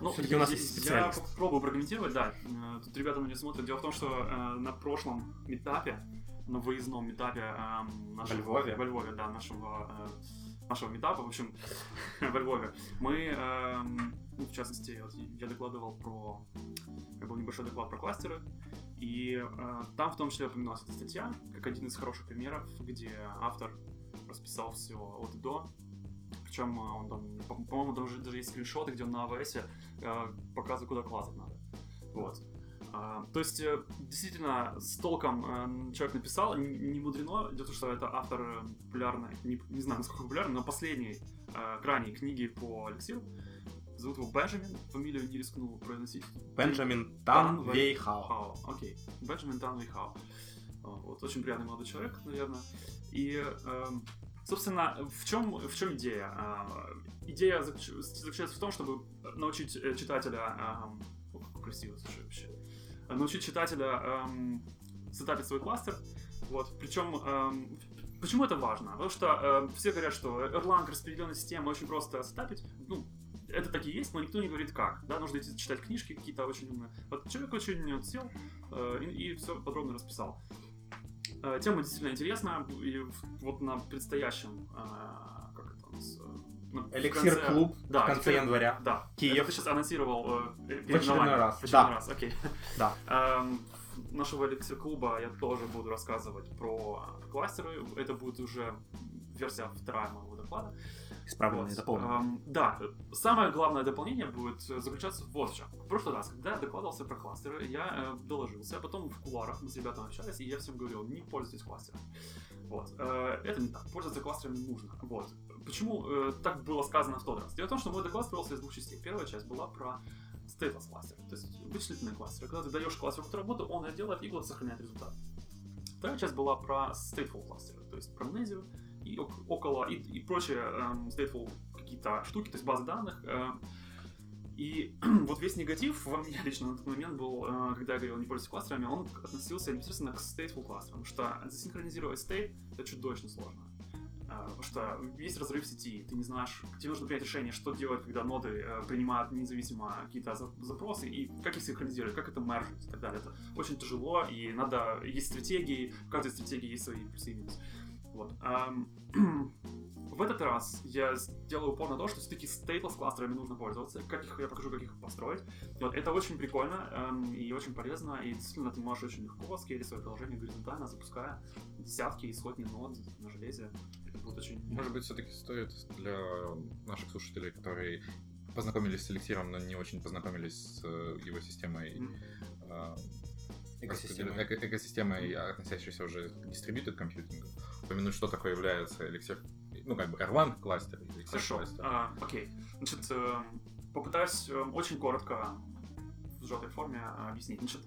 Ну, Всё-таки у нас я- есть Я специалист. попробую прокомментировать, да. Э, Тут ребята на меня смотрят. Дело в том, что э, на прошлом метапе, на выездном метапе эм, нашего... Во Львове? Во Львове, да, нашего, э, нашего метапа, в общем, во Львове. Мы, эм, ну, в частности, вот я докладывал про... был небольшой доклад про кластеры, и э, там в том числе упоминалась эта статья, как один из хороших примеров, где автор расписал все от и до, причем э, он там, по- по-моему, там уже даже есть скриншоты, где он на АВС э, показывает, куда классать надо. Вот. А, то есть, э, действительно, с толком человек написал, не, мудрено, дело в том, что это автор популярной, не, не знаю, насколько популярный, но последней, крайней книги по эликсиру. Зовут его Бенджамин, фамилию не рискнул произносить. Бенджамин Тан. Хао, окей. Бенджамин Тан Вейхао. А, Вот, очень приятный молодой человек, наверное. И, эм, собственно, в чем, в чем идея? А, Идея заключ- заключается в том, чтобы научить э, читателя... о, как красиво, слушай, вообще. Научить читателя сетапить свой кластер. Вот, причем... Почему это важно? Потому что эм, все говорят, что Erlang распределенная система очень просто сетапить. Ну, это так и есть, но никто не говорит как. Да, нужно идти читать книжки какие-то очень умные. Вот человек очень сел э, и, все подробно расписал. Э, тема действительно интересная, и вот на предстоящем, э, как это у нас, э, Эликсир конце- клуб да, в конце теперь- января. Да, Киев. Это ты сейчас анонсировал э, В очередной раз, В очередной да. раз, окей. Да. Эм, нашего эликсир клуба я тоже буду рассказывать про кластеры. Это будет уже версия вторая моего доклада. Исправленные, Вот. дополненные. Ам, да, самое главное дополнение будет заключаться вот в чем. В прошлый раз, когда я докладывался про кластеры, я э, доложился, а потом в куларах мы с ребятами общались, и я всем говорил, не пользуйтесь кластером. Вот. Э, это не так. Пользоваться кластерами нужно. Вот. Почему э, так было сказано в тот раз? Дело в том, что мой доклад строился из двух частей. Первая часть была про stateless кластер, то есть вычислительный кластер. Когда ты даешь кластеру какую-то работу, он это делает и сохраняет результат. Вторая часть была про stateful кластер, то есть про амнезию и ок- около и, и прочие эм, stateful какие-то штуки, то есть базы данных. эм. и вот весь негатив во мне лично на тот момент был, э, когда я говорил не пользуйтесь кластерами, он относился непосредственно к stateful кластерам, потому что засинхронизировать state это чудовищно сложно. А, Потому что есть разрыв сети, ты не знаешь, тебе нужно принять решение, что делать, когда ноды э, принимают независимо какие-то за- запросы, и как их синхронизировать, как это мержить и так далее. Это очень тяжело, и надо... Есть стратегии, в каждой стратегии есть свои плюсы и минусы. Вот. В этот раз я сделаю упор на то, что все-таки stateless кластерами нужно пользоваться, как их, я покажу, как их построить. Вот это очень прикольно эм, и очень полезно, и действительно ты можешь очень легко скейлить свое приложение горизонтально, запуская десятки и сотни нод на железе. Это будет очень... Может быть, все-таки стоит для наших слушателей, которые познакомились с эликсиром, но не очень познакомились с э, его системой, э, Экосистемой. господи, эко- экосистемой, относящейся уже к distributed компьютингу, упомянуть, что такое является эликсир, ну, как бы Erlang кластер, эликсир Хорошо, кластер. а, окей. Значит, эм, попытаюсь эм, очень коротко в сжатой форме объяснить. Значит,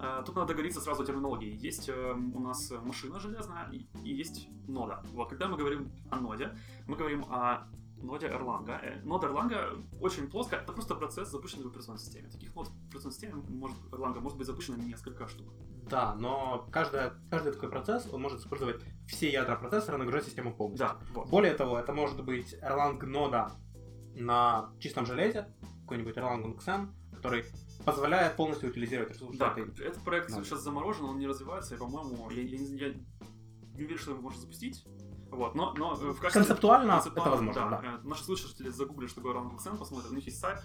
э, тут надо договориться сразу о терминологии. Есть эм, у нас машина железная и, и есть нода. Вот, когда мы говорим о ноде, мы говорим о ноде Erlang. Э, Нода Erlang очень плоско, это просто процесс, запущенный в операционной системе. Таких нод в операционной системе может, Erlang может быть запущено несколько штук. Да, но каждая, каждый такой процесс, он может использовать все ядра процессора, нагружать систему полностью. Да, вот. Более того, это может быть Erlang нода на чистом железе, какой-нибудь Erlang XM, который позволяет полностью утилизировать ресурсы Да, этой этот проект Надо. сейчас заморожен, он не развивается, и, по-моему, я, я я не уверен, что его можно запустить. Вот, но, но э, в качестве... Концептуально это концептуально, возможно, да. Э, Наши слушатели загуглят, что такое Erlang XM, посмотрят, у них есть сайт.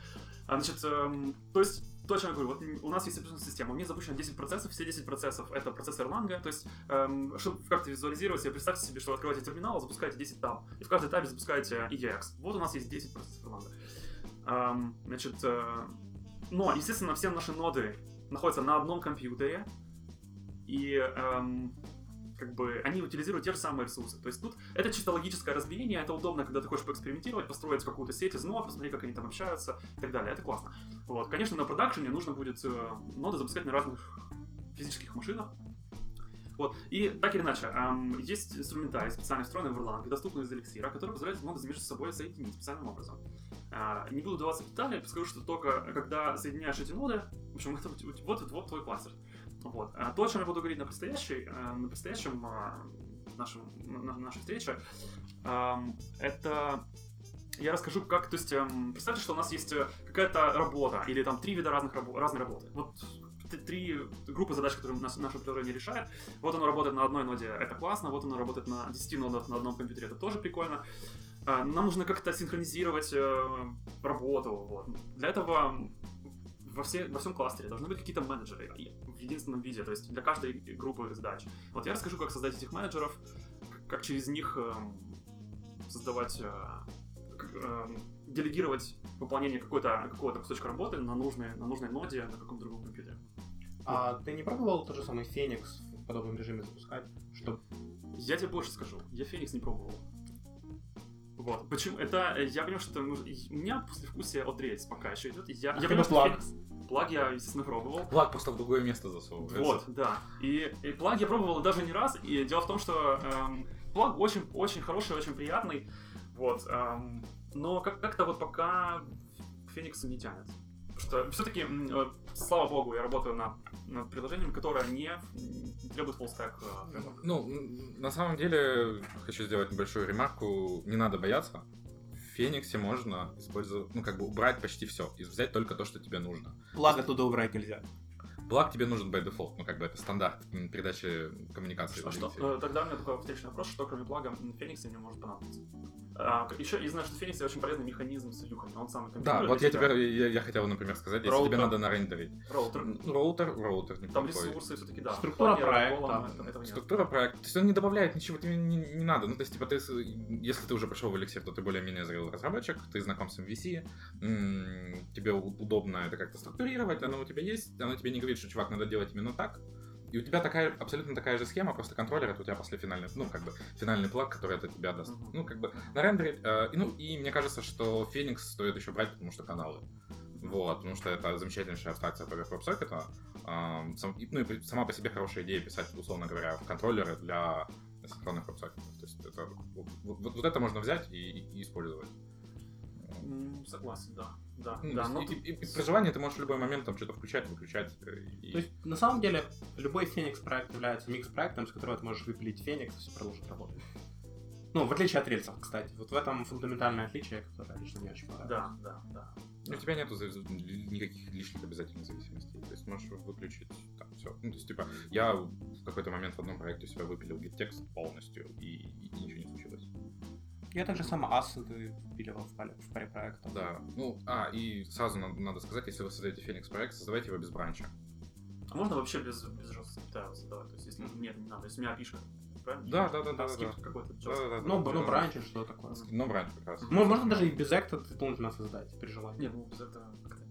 А, значит, эм, то есть, то, о чем я говорю, вот у нас есть операционная система, у меня запущено 10 процессов, все 10 процессов это процессы Erlang, то есть, эм, чтобы как-то визуализировать себе, представьте себе, что вы открываете терминал, запускаете 10 таб, и в каждой табе запускаете EEX. Вот у нас есть 10 процессов Erlang. Эм, значит, э, но, естественно, все наши ноды находятся на одном компьютере, и эм, как бы они утилизируют те же самые ресурсы. То есть тут это чисто логическое разбиение, это удобно, когда ты хочешь поэкспериментировать, построить какую-то сеть из нод, посмотреть, как они там общаются и так далее. Это классно. Вот. Конечно, на продакшене нужно будет э, ноды запускать на разных физических машинах. Вот. И так или иначе, эм, есть инструментарий, специально встроенный в Erlang, доступный из эликсира, который позволяет ноды между собой соединить специальным образом. А, не буду даваться в детали, скажу, что только когда соединяешь эти ноды, в общем, это вот, вот, вот твой кластер. Вот. А то, о чем я буду говорить на предстоящей, э, на предстоящем а, нашем, на, на нашей встрече, ам, это я расскажу, как, то есть, эм, представьте, что у нас есть э, какая-то работа, или там три вида разных рабо- разной работы. Вот три группы задач, которые нас- наше приложение решает. Вот оно работает на одной ноде, это классно, вот оно работает на 10 нодах на одном компьютере, это тоже прикольно. А, Нам нужно как-то синхронизировать э, работу. Вот. Для этого во, все, во всем кластере должны быть какие-то менеджеры в единственном виде, то есть для каждой группы задач. Вот я расскажу, как создать этих менеджеров, как через них эм, создавать, э, эм, делегировать выполнение какой-то, какого-то кусочка работы на нужной, на нужной ноде на каком-то другом компьютере. А ты не пробовал тот же самый Феникс в подобном режиме запускать? Что Я тебе больше скажу, я Феникс не пробовал. Вот. Почему? Это э, я понимаю, что и у меня послевкусие от рельс пока еще идет. Я, я Хотя понимаю, бы что плаг. Плаг я, естественно, пробовал. Плаг просто в другое место засовывается. Вот, да. И, и плаг я пробовал даже не раз. И дело в том, что эм, плаг очень, очень хороший, очень приятный. Вот. эм, но как- как-то вот пока Фениксу не тянет. Что все-таки, слава богу, я работаю на, над приложением, которое не, требует stack э. Ну, на самом деле, хочу сделать небольшую ремарку. Не надо бояться. В Фениксе можно использовать, ну, как бы убрать почти все. И взять только то, что тебе нужно. плаг оттуда убрать нельзя? Благ тебе нужен by default. Ну, как бы это стандарт передачи коммуникации. А что? Э, Тогда у меня такой встречный вопрос, что кроме плага в Фениксе мне может понадобиться. А, еще я знаю, что в Фениксе очень полезный механизм с вьюхами. Он самый Да, вот я тебя. теперь, я, я хотел, например, сказать, если тебе надо нарендерить. Роутер. Роутер, роутер, Там неплохой. ресурсы все-таки, да. Структура проекта. этого нет. Структура проекта. То есть он не добавляет ничего, тебе не, не надо. Ну, то есть, типа, ты, если ты уже пришел в эликсир, то ты более-менее зрелый разработчик, ты знаком с MVC, тебе удобно это как-то структурировать, оно у тебя есть, оно тебе не говорит, что, чувак, надо делать именно так. И у тебя такая, абсолютно такая же схема, просто контроллер это у тебя после финальный, ну, как бы, финальный плаг, который это тебя даст. Мгм. Ну, как бы, нарендерить. э, и, ну, и мне кажется, что Феникс стоит еще брать, потому что каналы. Вот, потому что это замечательнейшая абстракция по WebSocket. а, сам- и- ну и сама по себе хорошая идея писать, условно говоря, контроллеры для синхронных веб-сокетов. То есть это, вот, вот- вот это можно взять и, и- и использовать. Согласен, да. Да, Ну, да, и, тут- и- и при желании ты можешь в любой момент там что-то включать, выключать. э, и- То есть, на самом деле, любой Феникс проект является микс-проектом, с которого ты можешь выпилить Феникс, и все продолжит работать. Ну, в отличие от рельсов, кстати. Вот в этом фундаментальное отличие, которое лично мне очень понравилось. Да, да, да. У тебя нету никаких лишних обязательных зависимостей. То есть можешь выключить там все. Ну, то есть, типа, я в какой-то момент в одном проекте себя выпилил гид-текст полностью, и, и ничего. Я также сам ассеты впиливал в паре, в паре проектов. Да. Ну, а, и сразу надо, надо сказать, если вы создаете Феникс проект, создавайте его без бранча. А можно вообще без, без жесткого да, создавать? То есть, если нет, не надо. Если у меня пишет, правильно? Да, да, да, да, да. какой-то Да, Ну, бранч что такое. Ну, бранч как раз. Мо- Можно даже и без экта дополнительно создать при желании. Нет, ну без этого как-то...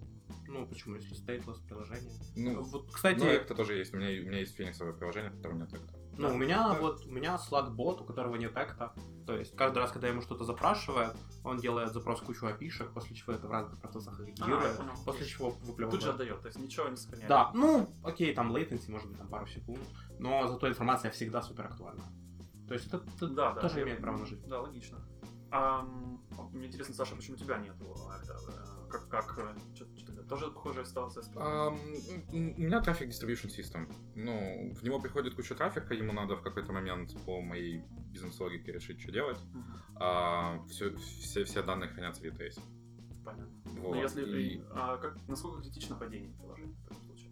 Ну, почему, если stateless приложение? Ну, Вот, кстати, ну, это тоже есть. У меня, у меня есть фениксовое приложение, в котором нет экта. Ну, Да. у меня Да. вот, у меня Slack-бот, у которого нет экта. То есть, каждый раз, когда ему что-то запрашивает, он делает запрос в кучу опишек, после чего это в разных процессах А, я агрегирует, понял. после чего выплевывает. Тут же отдает, то есть ничего не сохраняет. Да, ну, окей, там latency, может быть, там пару секунд, но зато информация всегда супер актуальна. То есть, это, это Да, да. тоже я- имеет право на жизнь. Да, логично. Ам, мне интересно, Саша, почему у тебя нет это, э, как, как, э, тогда? Тоже похожая ситуация? м, у меня трафик distribution system. Ну, в него приходит куча трафика, ему надо в какой-то момент по моей бизнес-логике решить, что делать. Мгм, А, всё- все, все данные хранятся в ETS. Понятно. Вот, Но если, и- а как, насколько критично падение приложения в таком случае?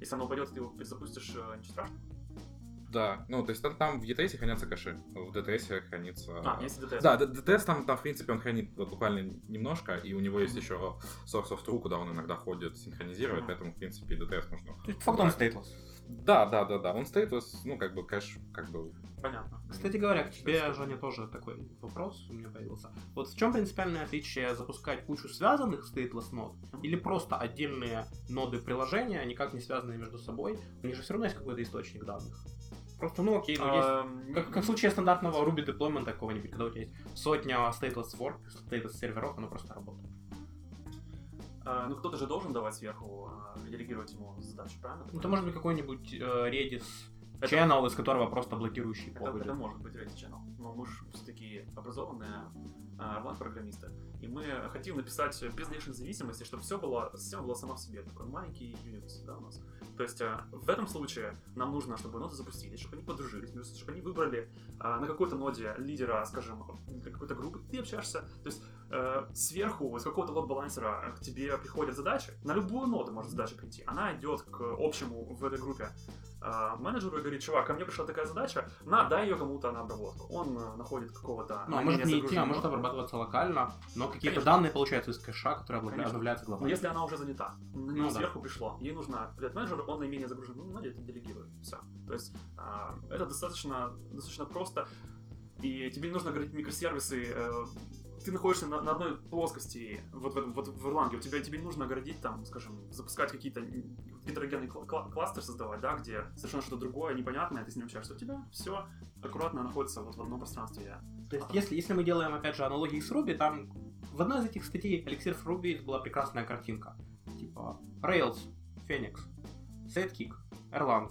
Если оно упадет, ты его перезапустишь, э, ничего страшного? Да, ну, то есть там, там в ETS хранятся кэши, в DTS хранится... А, есть DTS. Да, DTS там, там, в принципе, он хранит вот буквально немножко, и у него есть еще source of true, куда он иногда ходит, синхронизирует, Мгм. поэтому, в принципе, DTS можно... То есть, по факту он stateless. Да, да, да, да, он стейтус, ну, как бы кэш, как бы... Понятно. Кстати говоря, к тебе, Женя, тоже такой вопрос у меня появился. Вот в чем принципиальное отличие запускать кучу связанных stateless нод или просто отдельные ноды приложения, никак не связанные между собой? У них же все равно есть какой-то источник данных. Просто, ну окей, ну есть Как, как в случае стандартного Ruby деплоймента какого-нибудь, когда у тебя есть сотня stateless work, stateless серверов, оно просто работает. а, ну, кто-то же должен давать сверху, а, делегировать ему задачу, правильно? Ну, это может быть какой-нибудь э, Redis Это- channel, из которого просто блокирующий Это, это может быть Reddit Channel, но мы же все-таки образованные а, программисты и мы хотим написать без лишних зависимостей, чтобы все было, система была сама в себе, такой маленький Unix, да, у нас. То есть а, в этом случае нам нужно, чтобы ноды запустились, чтобы они подружились, чтобы они выбрали а, на какой-то ноде лидера, скажем, какой-то группы, ты общаешься, то есть сверху из какого-то лот-балансера к тебе приходят задачи, на любую ноду может задача прийти, она идет к общему в этой группе а, менеджеру и говорит, чувак, ко мне пришла такая задача, на, дай ее кому-то на обработку. Он э, находит какого-то... Ну, а может не идти, а может обрабатываться локально, но какие-то Конечно. данные получаются из кэша, которые Конечно. обновляются Но глобально. если она уже занята, на Ну нее да. сверху пришло, ей нужно этот менеджер, он наименее загружен, ну, надо это делегирует, все. То есть а, это достаточно, достаточно просто, и тебе не нужно говорить микросервисы, э, ты находишься на, на одной плоскости, вот в, этом- вот в Erlang, у тебя тебе не нужно городить там, скажем, запускать какие-то гетерогенный кла- кла- кластер создавать, да, где совершенно что-то другое, непонятное, ты с ним общаешься, у тебя все аккуратно находится вот в одном пространстве. То есть, если, если мы делаем, опять же, аналогии с Ruby, там в одной из этих статей for Ruby была прекрасная картинка. Типа Rails, Phoenix, Sidekick, Erlang,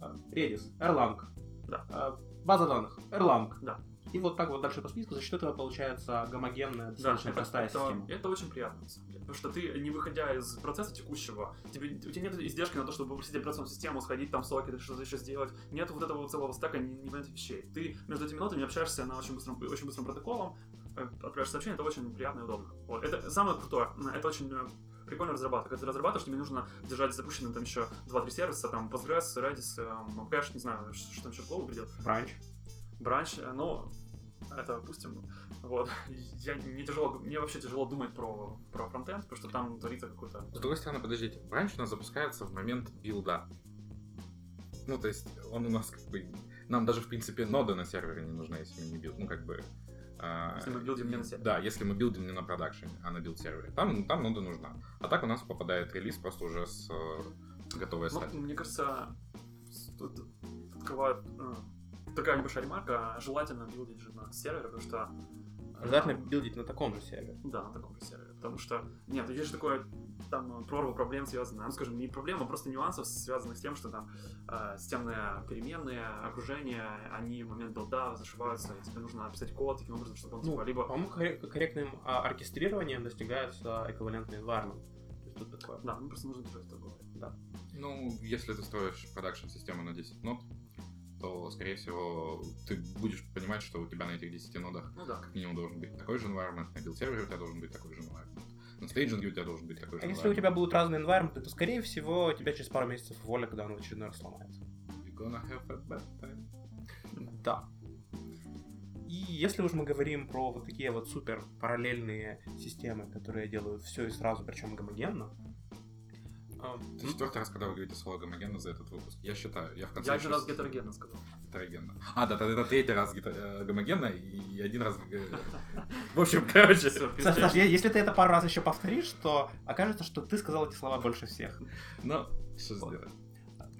э, Redis, Erlang, Да. э, база данных, Erlang. Да. И вот так вот дальше по списку, за счет этого получается гомогенная, достаточно это, простая это- система. это очень приятно, на самом деле. Потому что ты, не выходя из процесса текущего, тебе, у тебя нет издержки на то, чтобы попросить операционную систему, сходить там в сокет, что-то еще сделать. Нет вот этого целого стака не- непонятных вещей. Ты между этими нотами общаешься на очень быстром, очень быстром протоколом, э, отправляешь сообщение, это очень приятно и удобно. Вот. Это самое крутое. Это очень э, прикольно разрабатывать. Когда ты разрабатываешь, тебе нужно держать запущенным там еще 2-3 сервиса, там Postgres, Redis, эм, кэш, не знаю, что там еще в голову придет. Бранч. Бранч, но это опустим. Вот. Я, мне, тяжело, мне вообще тяжело думать про, про фронтенд, потому что там творится какой-то... С другой стороны, подождите, бранч у нас запускается в момент билда. Ну, то есть, он у нас как бы... Нам даже, в принципе, ноды на сервере не нужны, если мы не build. Ну, как бы... а, Если мы build им не на сервере. Да, если мы build им не на production е, а на build сервере. Там, там нода нужна. А так у нас попадает релиз просто уже с э, готовой Ну, стадией. мне кажется, тут открывает э, такая небольшая ремарка, желательно build ить же на сервере, потому что... э, Обязательно build ить на таком же сервере. Да, на таком же сервере. Потому что, нет, есть же такое, там, э, прорва проблем связанная, ну, скажем, не проблема, а просто нюансов, связанных с тем, что там э, системные переменные, окружение, они в момент build а зашиваются, и тебе нужно написать код таким образом, чтобы он, Ну, типа, либо... по-моему, коррек- корректным а, оркестрированием достигается эквивалентный environment. То есть тут такое. Да, ну, просто нужно держать это в голове. Ну, если ты строишь production -систему на 10 нод, то, скорее всего, ты будешь понимать, что у тебя на этих 10 нодах Ну да. как минимум должен быть такой же environment, на build -сервере у тебя должен быть такой же environment, на staging е у тебя должен быть такой же А если у тебя будут разные environment, то, скорее всего, тебя через пару месяцев уволят, когда он в очередной раз сломается. You're gonna have a bad time. Да. И если уж мы говорим про вот такие вот супер параллельные системы, которые делают все и сразу, причем гомогенно, а, Это четвертый раз, когда вы говорите слово гомогенно за этот выпуск. Я считаю, я в конце Я один раз гетерогенно сказал. гетерогенно. А, да, да, это третий раз э, гомогенно и один раз... г- В общем, короче, Саш, если ты это пару раз еще повторишь, то окажется, что ты сказал эти слова больше всех. ну, что сделать?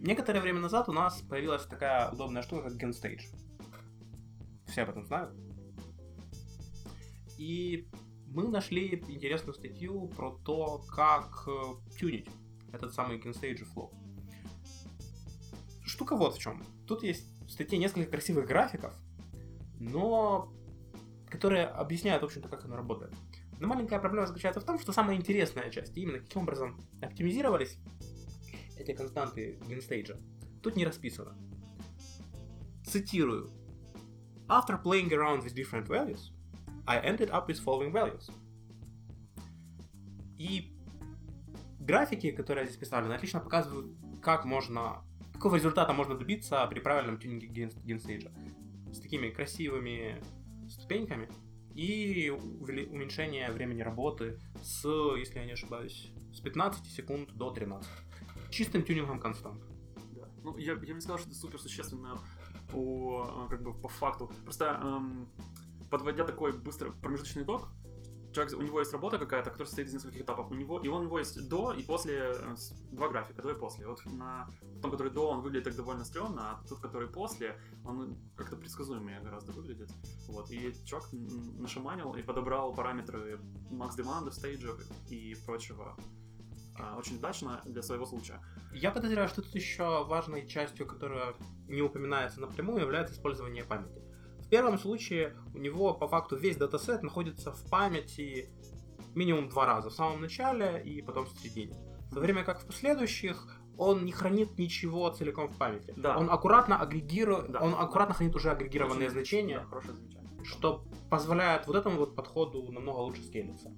Некоторое время назад у нас появилась такая удобная штука, как GenStage. Все об этом знают. И мы нашли интересную статью про то, как э, тюнить этот самый GenStage флоу. Штука вот в чем. Тут есть в статье несколько красивых графиков, но которые объясняют, в общем-то, как оно работает. Но маленькая проблема заключается в том, что самая интересная часть, именно каким образом оптимизировались эти константы генстейджа, тут не расписано. Цитирую. After playing around with different values, I ended up with following values. И графики, которые здесь представлены, отлично показывают, как можно, какого результата можно добиться при правильном тюнинге ген- генстейджа. С такими красивыми ступеньками и уменьшение времени работы с, если я не ошибаюсь, с 15 секунд до 13 чистым тюнингом констант. Да. Ну, я, я бы не сказал, что это супер существенно по, э, как бы, по факту. Просто эм, подводя такой быстрый промежуточный итог, человек, у него есть работа какая-то, которая состоит из нескольких этапов. У него, и он у него есть до и после, э, два графика, до и после. Вот на том, который до, он выглядит так довольно стрёмно, а тот, который после, он как-то предсказуемее гораздо выглядит. Вот. И чувак нашаманил и подобрал параметры макс деманда, стейджев и прочего а, очень удачно для своего случая. Я подозреваю, что тут еще важной частью, которая не упоминается напрямую, является использование памяти. В первом случае у него по факту весь датасет находится в памяти минимум два раза. В самом начале и потом в середине. В то время как в последующих он не хранит ничего целиком в памяти. Да. Он аккуратно агрегирует, Да. он аккуратно хранит уже агрегированные Очень- значения, Да, хорошее замечание. что позволяет вот этому вот подходу намного лучше скейлиться.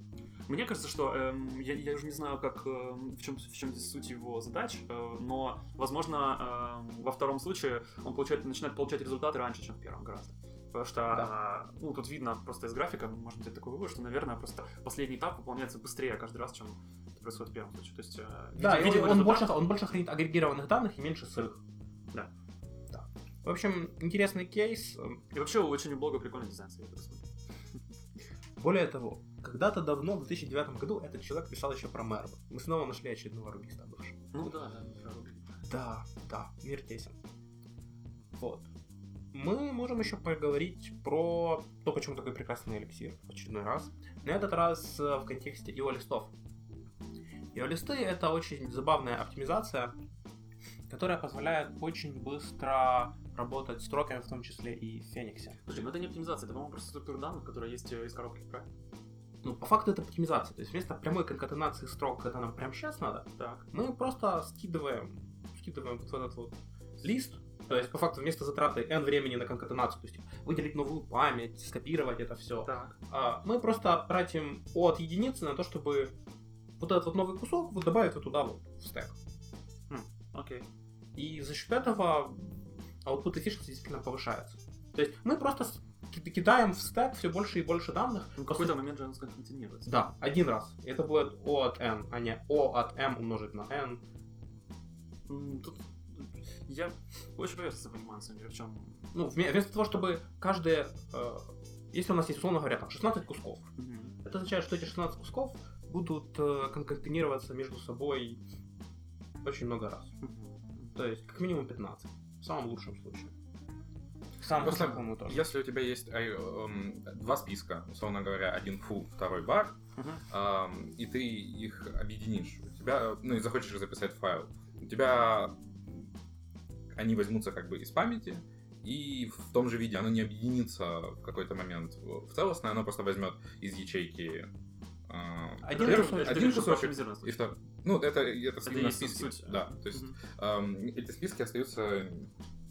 Мне кажется, что эм, я, я уже не знаю, как эм, в чем в чем здесь суть его задач, э, но возможно эм, во втором случае он получает начинает получать результаты раньше, чем в первом гораздо. Потому что, Да. э, ну, тут видно просто из графика, мы можем сделать такой вывод, что, наверное, просто последний этап выполняется быстрее каждый раз, чем это происходит в первом случае. То есть, э, Да, видим- он, он больше, он больше хранит агрегированных данных и меньше сырых. Да. Да. В общем, интересный кейс. И вообще очень у блога прикольный дизайн, посмотреть. Более того, когда-то давно, в 2009 году, этот человек писал еще про Мерб. Мы снова нашли очередного рубиста бывшего. Ну да, да, про. Да, да, мир тесен. Вот. Мы можем еще поговорить про то, почему такой прекрасный эликсир в очередной раз. На этот раз э, в контексте IO-листов. IO-листы — это очень забавная оптимизация, которая позволяет очень быстро работать с строками, в том числе и в Фениксе. Слушай, ну это не оптимизация, это, по-моему, просто структура данных, которая есть э, из коробки, правильно? Ну, по факту это оптимизация. То есть вместо прямой конкатенации строк, когда нам прямо сейчас надо, Так. мы просто скидываем, скидываем вот этот вот лист, то есть, по факту, вместо затраты n времени на конкатенацию, то есть выделить новую память, скопировать это все, Так. мы просто тратим от единицы на то, чтобы вот этот вот новый кусок вот добавить вот туда вот в стек. Окей. И за счет этого output efficiency действительно повышается. То есть мы просто ки- кидаем в стек все больше и больше данных. Ну, в какой-то момент же оно сконкатинируется. Да, один раз. Это будет O от N, а не O от M умножить на N. Тут я очень поверхностно понимаю, на самом деле, в чем... Ну, вме- вместо того, чтобы каждое... э, если у нас есть, условно говоря, там 16 кусков, это означает, что эти 16 кусков будут э, конкатинироваться между собой очень много раз. То есть, как минимум 15. В самом лучшем случае. В самом Просто тоже. Если у тебя есть ай, эм, два списка, условно говоря, один full, второй bar, эм, и ты их объединишь, у тебя, ну и захочешь записать файл, у тебя они возьмутся как бы из памяти, и в том же виде оно не объединится в какой-то момент в целостное, оно просто возьмет из ячейки э, Один первый- кусочек. один кусочек, и второй. Ну, это, это, Это есть списки. суть. Да, то есть Мгм. эм, эти списки остаются,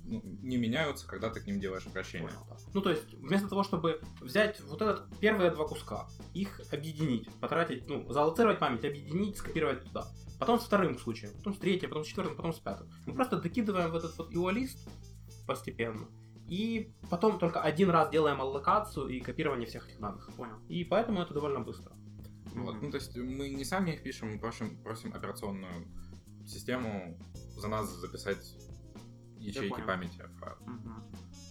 ну, не меняются, когда ты к ним делаешь обращение. Ну, то есть, вместо того, чтобы взять вот этот первые два куска, их объединить, потратить, ну, залоцировать память, объединить, скопировать туда. Потом с вторым случаем, потом с третьим, потом с четвертым, потом с пятым. Мы просто докидываем в этот вот IO-лист постепенно. И потом только один раз делаем аллокацию и копирование всех этих данных. Понял. И поэтому это довольно быстро. Вот. Ну, то есть мы не сами их пишем, мы просим, просим операционную систему за нас записать ячейки памяти в файл. Мгм.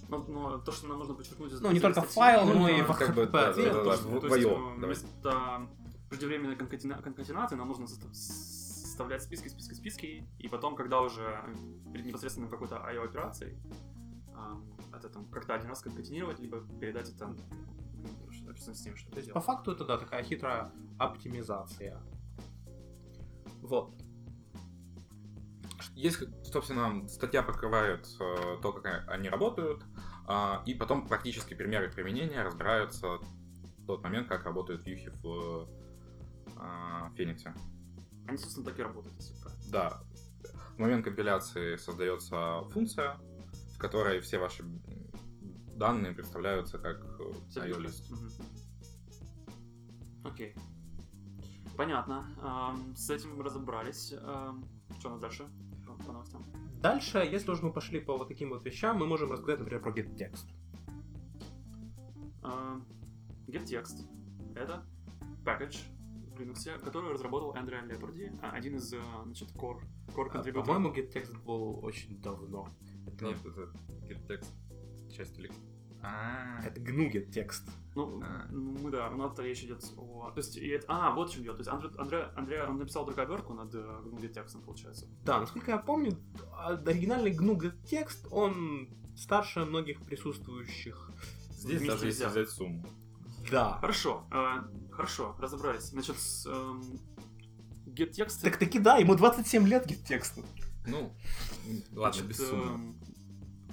Но, но то, что нам нужно подчеркнуть из Ну, не только статьи, файл, ну, но и в как бы, HTTP да, да, да, то, да. что- в- то в есть, IO, э, давай. вместо преждевременной конкатинации нам нужно составлять списки, списки, списки, и потом, когда уже перед непосредственно какой-то IO операцией, это там как-то один раз конкатинировать, либо передать это ну, операционной системе, что То есть, по факту, это, да, такая хитрая оптимизация. Вот. Есть, собственно, статья покрывает э, то, как они работают, а, и потом практические примеры применения разбираются в тот момент, как работают вьюхи в а, Фениксе. Они, собственно, так и работают, если правильно. Да. В момент компиляции создается функция, в которой все ваши данные представляются как э, IO-лист. Мгм. Окей. Понятно. С этим разобрались. Ам, Что у нас дальше? По- новостям? Дальше, если уж мы пошли по вот таким вот вещам, мы можем рассказать, например, про. Ам, GetText — это package в Linux, который разработал Андреа Лепарди, а, один из, э, значит, core, core А, contributor. По-моему, get-текст был очень давно. Это, Нет, это get-text часть элек- А, это GNU get-текст. Ну, А. ну, мы, да, у нас идет о... То есть, и это... А, вот в чем дело. То есть, Андре, Андре, Андре, он написал только обертку над э, GNU-текстом, получается. Да, насколько я помню, оригинальный GNU get-текст, он старше многих присутствующих. Здесь даже если взят. взять сумму. Да. Хорошо, э, хорошо, разобрались. Значит, с эм, GetText... Так таки да, ему 27 лет get-тексту. Ну, ладно, Значит, без суммы. эм,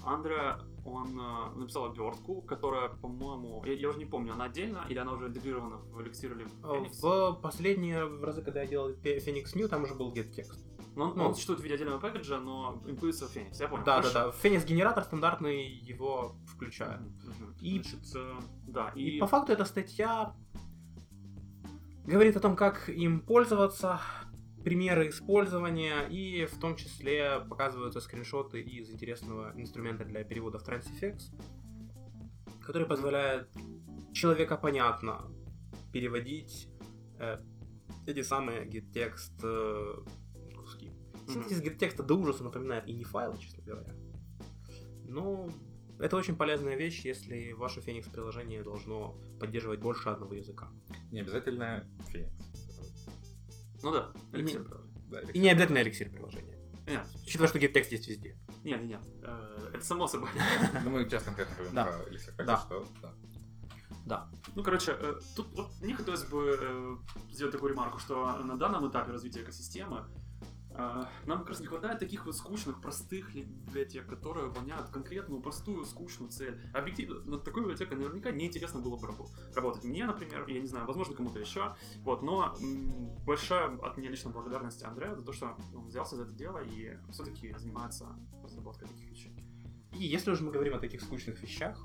Андре, он э, написал обертку, которая, по-моему, я, я уже не помню, она отдельно или она уже интегрирована в или в Phoenix? В последние разы, когда я делал Phoenix New, там уже был get-текст. Но он, ну. он существует в виде отдельного пэкэджа, но инклюется в Phoenix, я понял. Да, хорошо. да, да. Phoenix генератор стандартный его включает. Мгм, мгм. И- Значит, э, да, И, и... по факту эта статья говорит о том, как им пользоваться, примеры использования, и в том числе показываются скриншоты из интересного инструмента для переводов Transifex, который позволяет человекопонятно переводить э, эти самые get-текст э, куски. Синтез get-текста до ужаса напоминает и не файлы, честно говоря. Но это очень полезная вещь, если ваше Phoenix приложение должно поддерживать больше одного языка. Не обязательно Феникс. Ну да, И не- Elixir, правда. Да, И не обязательно эликсир приложение. Нет, Учитывая, что get-текст есть везде. нет, нет, э, это само собой. Ну, мы сейчас конкретно говорим Да. про так Да. что да. Да. Ну, короче, э, тут вот мне хотелось бы э, сделать такую ремарку, что на данном этапе развития экосистемы нам как раз не хватает таких вот скучных, простых библиотек, которые выполняют конкретную, простую, скучную цель. Объективно, над такой библиотекой наверняка неинтересно было бы рабо- работать. Мне, например, я не знаю, возможно, кому-то еще. Вот, но большая от меня лично благодарность Андрею за то, что он взялся за это дело и все-таки занимается разработкой таких вещей. И если уже мы говорим о таких скучных вещах,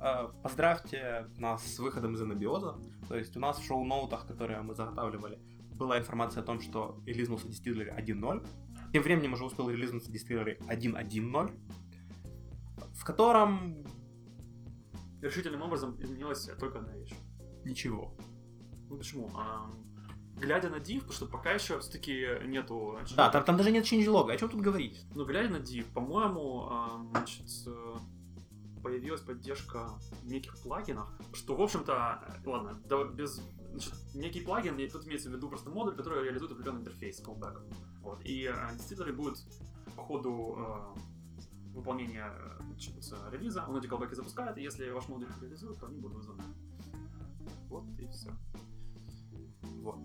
э, поздравьте нас с выходом из анабиоза. То есть у нас в шоу-ноутах, которые мы заготавливали, была информация о том, что релизнулся дистиллер 1.0. Тем временем уже успел релизнуться дистиллер 1.1.0, в котором решительным образом изменилась только одна вещь. Ничего. Ну почему? А, глядя на div, потому что пока еще все-таки нету... Да, там, там даже нет changelog, о чем тут говорить? Ну, глядя на div, по-моему, а, значит, э, появилась поддержка неких плагинов, что, в общем-то, ладно, да, без... Значит, некий плагин, и тут имеется в виду просто модуль, который реализует определенный интерфейс, callback. Вот. И э, действительно будет по ходу э, выполнения э, релиза, он эти callback запускает, и если ваш модуль реализует, то они будут вызваны. Вот и все. Вот.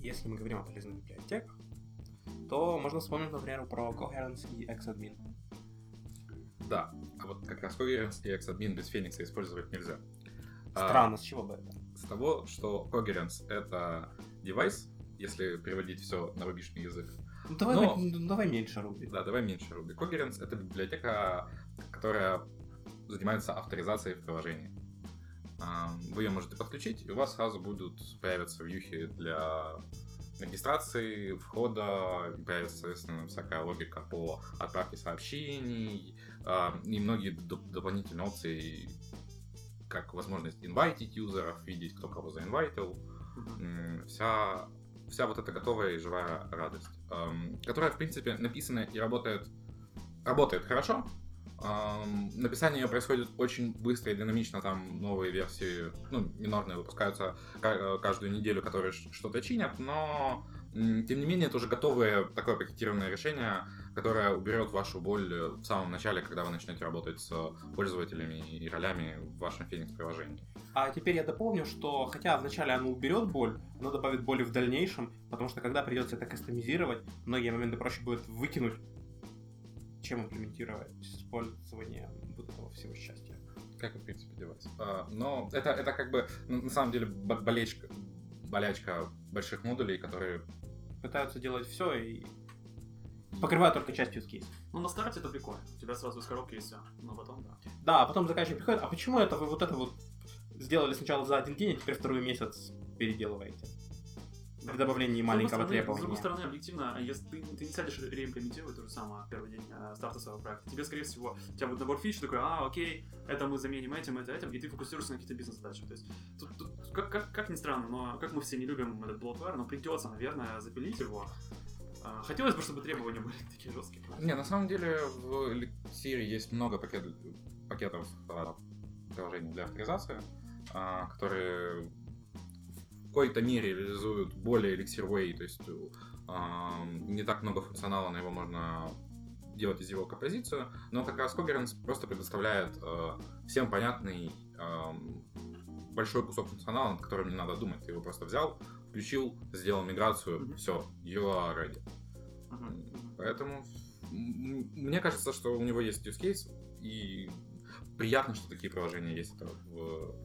Если мы говорим о полезных библиотеках, то можно вспомнить, например, про Coherence и Xadmin. Да, а вот как раз Coherence и Xadmin без Феникса использовать нельзя. А, Странно, с чего бы это? С того, что Coherence — это девайс, если переводить все на рубишный язык. Ну, давай, Но- ну, давай меньше руби. Да, давай меньше руби. Coherence — это библиотека, которая занимается авторизацией в приложении. Вы ее можете подключить, и у вас сразу будут появятся вьюхи для регистрации, входа, и появится, соответственно, всякая логика по отправке сообщений и многие доп- дополнительные опции, как возможность инвайтить юзеров, видеть, кто кого заинвайтил, вся, вся вот эта готовая и живая радость, эм, которая, в принципе, написана и работает, работает хорошо. Эм, написание ее происходит очень быстро и динамично, там новые версии, ну, минорные выпускаются ка- э, каждую неделю, которые что-то чинят, но тем не менее это уже готовое такое пакетированное решение, которое уберет вашу боль э, в самом начале, когда вы начнете работать с пользователями и ролями в вашем Phoenix приложении. А теперь я дополню, что хотя вначале оно уберет боль, оно добавит боли в дальнейшем, потому что когда придется это кастомизировать, многие моменты проще будет выкинуть, чем имплементировать использование вот этого всего счастья. Как и, в принципе, девайс. А, Но это, это как бы, ну, на самом деле, бо- болечка, болячка больших модулей, которые... Пытаются делать все и покрывают только часть use case. Ну, на старте это прикольно. У тебя сразу из коробки и все. Но потом, да. Да, а потом заказчик приходит, а почему это вы вот это вот сделали сначала за один день, а теперь второй месяц переделываете? В добавлении маленького стороны, С другой требования. стороны, объективно, если ты, ты не сядешь реимплементировать то же самое первый день э, старта своего проекта, тебе, скорее всего, у тебя будет набор фич, такой, а, окей, это мы заменим этим, это этим, и ты фокусируешься на какие-то бизнес-задачи. То есть, тут, тут как, как, как ни странно, но как мы все не любим этот bloatware, но придется, наверное, запилить его. А, Хотелось бы, чтобы требования были такие жесткие. Не, на самом деле в Elixir есть много пакет, пакетов а, приложений для авторизации, а, которые в какой-то мере реализуют более Way, то есть не так много функционала, но его можно делать из его композицию, но как раз Coherence просто предоставляет всем понятный большой кусок функционала, над которым не надо думать. Ты его просто взял, включил, сделал миграцию, Мгм. все, you are ready. Мгм. Поэтому мне кажется, что у него есть use case, и приятно, что такие приложения есть. Это в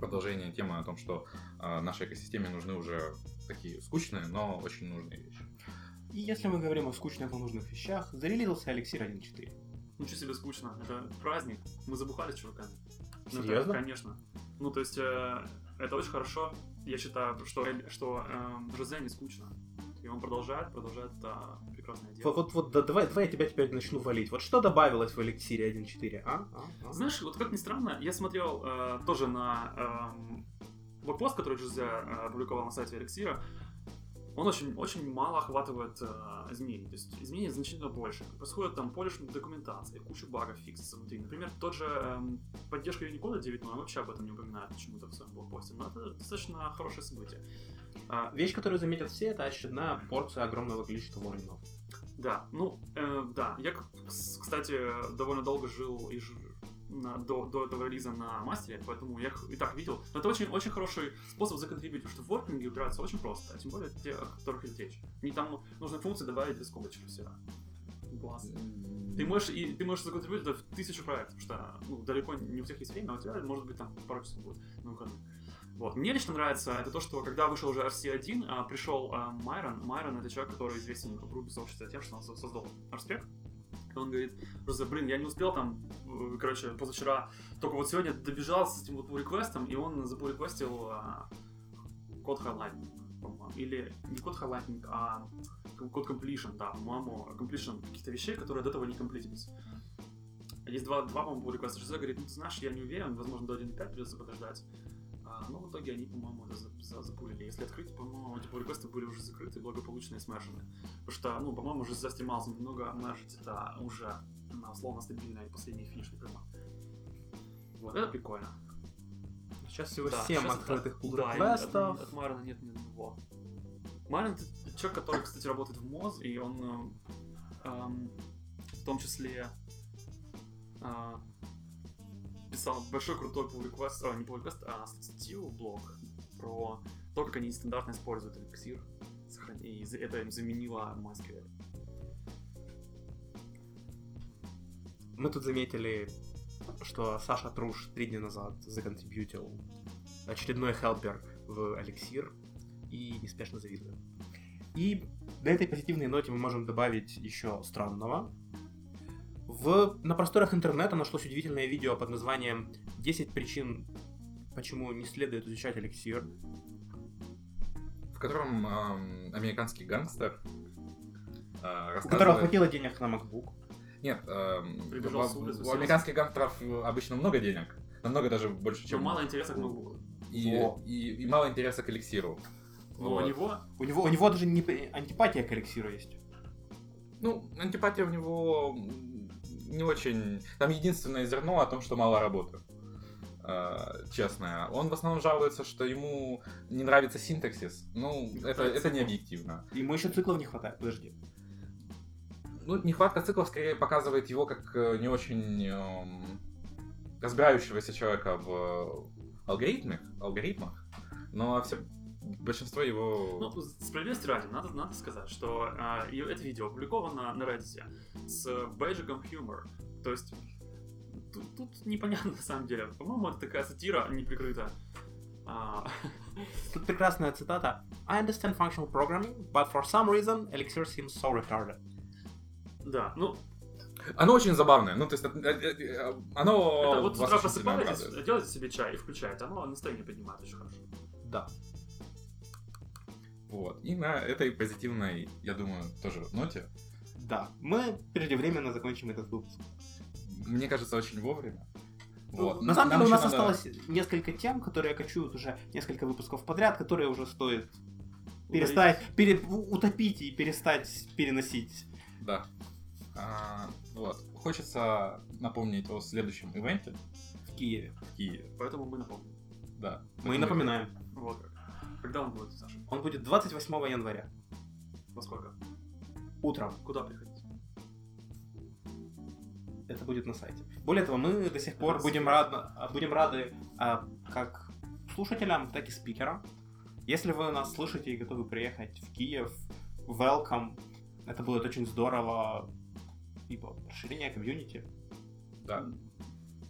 продолжение темы о том, что а, нашей экосистеме нужны уже такие скучные, но очень нужные вещи. И если мы говорим о скучных, но нужных вещах, зарелизился Elixir 1.4. Ничего себе скучно. Это праздник. Мы забухали с чуваками. Ну, это, Серьезно? конечно. Ну, то есть, э, это очень хорошо. Я считаю, что, что э, Жозе не скучно. И он продолжает, продолжает это прекрасное дело. Вот, вот, да, давай, давай я тебя теперь начну валить. Вот что добавилось в Elixir 1.4, а? а? а? Знаешь, вот как ни странно, я смотрел э, тоже на эм, блокпост, который Жозе э, опубликовал на сайте Эликсира. Он очень, очень мало охватывает э, изменений. То есть изменений значительно больше. Происходит там полиш документации, куча багов фиксится внутри. Например, тот же эм, поддержка Unicode 9.0 он вообще об этом не упоминает почему-то в своем блокпосте. Но это достаточно хорошее событие. А, Вещь, которую заметят все, это очередная порция огромного количества логинов. Да, ну, э, да. Я, кстати, довольно долго жил и ж- на- до, до этого релиза на мастере, поэтому я их и так видел. Но это очень, очень хороший способ законтрибьютить, потому что в воркинге убираться очень просто, а тем более те, о которых идет речь. Не там нужно функции добавить без скобочек все. Классно. Ты можешь, и ты можешь законтрибьютить это в тысячу проектов, потому что ну, далеко не у всех есть время, а у тебя, может быть, там пару часов будет на выходных. Вот. Мне лично нравится это то, что когда вышел уже RC1, а, пришел а, Майрон. Майрон это человек, который известен в Ruby сообществе тем, что он со- создал RSpec. И он говорит, просто, блин, я не успел там, э, короче, позавчера, только вот сегодня добежал с этим вот реквестом, и он запул-реквестил а, код highlighting, по-моему. Или не код highlighting, а код completion, да, по-моему, completion каких-то вещей, которые до этого не комплитились. Есть два, два по-моему, pull request. Жозе говорит, ну, ты знаешь, я не уверен, возможно, до 1.5 придется подождать. А, но в итоге они, по-моему, это за, за- запулили. Если открыть, по-моему, эти request были уже закрыты, благополучно и смешаны. Потому что, ну, по-моему, уже застремался немного мержить это уже на условно стабильный последний финишный прямо. Вот, это прикольно. Сейчас всего Да, 7 щас открытых pull да. От, от Марина нет ни одного. Марин это человек, который, кстати, работает в МОЗ, и он э, эм, в том числе э, писал большой крутой pull request, а, не pull request, а статью блог про то, как они нестандартно используют эликсир, и это им заменило MySQL. Мы тут заметили, что Саша Труш три дня назад законтрибьютил очередной хелпер в эликсир и неспешно завидуем. И на этой позитивной ноте мы можем добавить еще странного. В, на просторах интернета нашлось удивительное видео под названием «10 причин, почему не следует изучать эликсир». В котором эм, американский гангстер э, У которого хватило денег на MacBook. Нет, эм, Прибежал у- с улицы, у американских гангстеров обычно много денег. Намного даже больше, Чем чем... мало интереса к MacBook. И, и, и мало интереса к эликсиру. Но Вот. у него У него, у него даже не, антипатия к эликсиру есть. Ну, антипатия у него не очень... Там единственное зерно о том, что мало работы. Э, честное. Он в основном жалуется, что ему не нравится синтаксис. Ну, это, это не объективно. Ему еще циклов не хватает, подожди. Ну, нехватка циклов скорее показывает его как э, не очень эм, разбирающегося человека в алгоритмах, алгоритмах. Но все, большинство его... Ну, справедливости ради, надо, надо сказать, что а, и это видео опубликовано на Reddit с бейджиком Humor. То есть тут, тут непонятно на самом деле. По-моему, это такая сатира неприкрытая. А, Тут прекрасная цитата. I understand functional programming, but for some reason Elixir seems so retarded. да, ну, Оно очень забавное. Ну, то есть, э, э, э, оно это вот с утра просыпаетесь, делаете себе чай и включаете, оно настроение поднимает очень хорошо. Да. Вот. И на этой позитивной, я думаю, тоже ноте, Да. Мы преждевременно закончим этот выпуск. мне кажется, очень вовремя. Вот. На самом деле у нас надо- осталось несколько тем, которые кочуют уже несколько выпусков подряд, которые уже стоит перестать, пере- утопить и перестать переносить. Да. А, вот. Хочется напомнить о следующем ивенте в Киеве. в Киеве. Поэтому мы напомним. Да. Мы напоминаем. Вот. Когда он будет, Саша? Он будет 28 января. Во сколько? Утром. Куда приходить? Это будет на сайте. Более того, мы до сих пор будем, рад, будем рады а, как слушателям, так и спикерам. Если вы нас слышите и готовы приехать в Киев, welcome. Это будет очень здорово. Типа, расширение комьюнити. Да.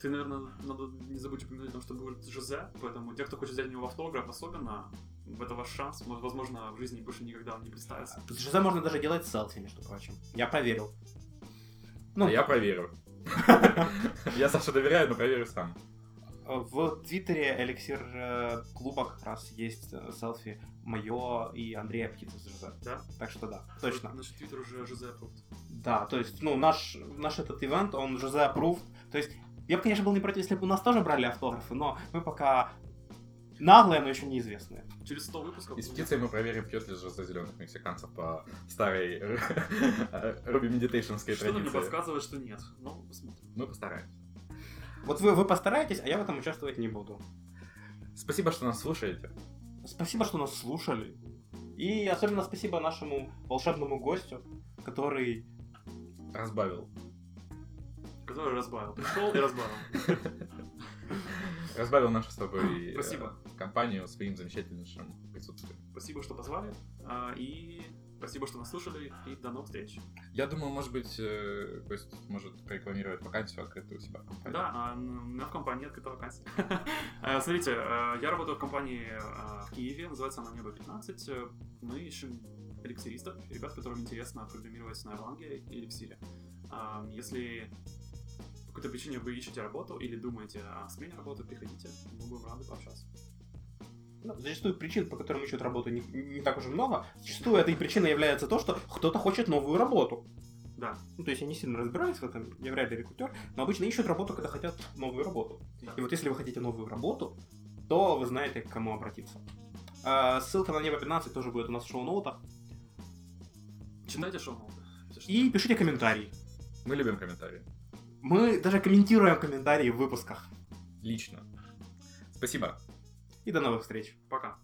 Ты, наверное, надо не забудь упомянуть о том, что будет Жозе, поэтому те, кто хочет взять у него автограф, особенно, это ваш шанс. Возможно, в жизни больше никогда он не представится. Жозе можно даже делать селфи, между прочим. Я проверил. Ну, А я проверю. Я Саше доверяю, но проверю сам. В Твиттере Эликсир э, клуба как раз есть э, селфи мое и Андрея Птицы с Жозе. Да? Так что да, точно. Наш твиттер уже Жозе approved. Да, то есть, ну, наш, наш этот ивент, он Жозе approved. То есть, я бы, конечно, был не против, если бы у нас тоже брали автографы, но мы пока наглые, но еще неизвестные. Через 100 выпусков. И с птицей мы проверим, пьет ли за зеленых мексиканцев по старой Руби медитейшнской Что-то мне традиции. подсказывает, что нет. Ну, посмотрим. Мы постараемся. Вот вы, вы постараетесь, а я в этом участвовать не буду. Спасибо, что нас слушаете. Спасибо, что нас слушали. И особенно спасибо нашему волшебному гостю, который... Разбавил. Который разбавил. Пришел и разбавил. Разбавил нашу с тобой э, Спасибо. компанию своим замечательнейшим присутствием. Спасибо, что позвали. а, И спасибо, что нас слушали. И до новых встреч. Я думаю, может быть, э, Кость может прорекламировать вакансию открытую у себя в компании. Да, а, у меня в компании открыта вакансия. А, Смотрите, а, я работаю в компании а, в Киеве, называется она Небо 15. Э, Мы ищем эликсиристов, ребят, которым интересно программировать на Erlang и эликсире. А, Если по какой-то причине вы ищете работу или думаете о смене работы, приходите, мы будем рады пообщаться. Ну, зачастую причин, по которым ищут работу, не, не так уж и много. Зачастую этой причиной является то, что кто-то хочет новую работу. Да. Ну, то есть я не сильно разбираюсь в этом, я вряд ли рекрутер, но обычно ищут работу, когда хотят новую работу. Да. И вот если вы хотите новую работу, то вы знаете, к кому обратиться. А, ссылка на Небо 15 тоже будет у нас в шоу-ноутах. Читайте шоу И пишите комментарии. Мы любим комментарии. Мы даже комментируем комментарии в выпусках. Лично. Спасибо. И до новых встреч. Пока.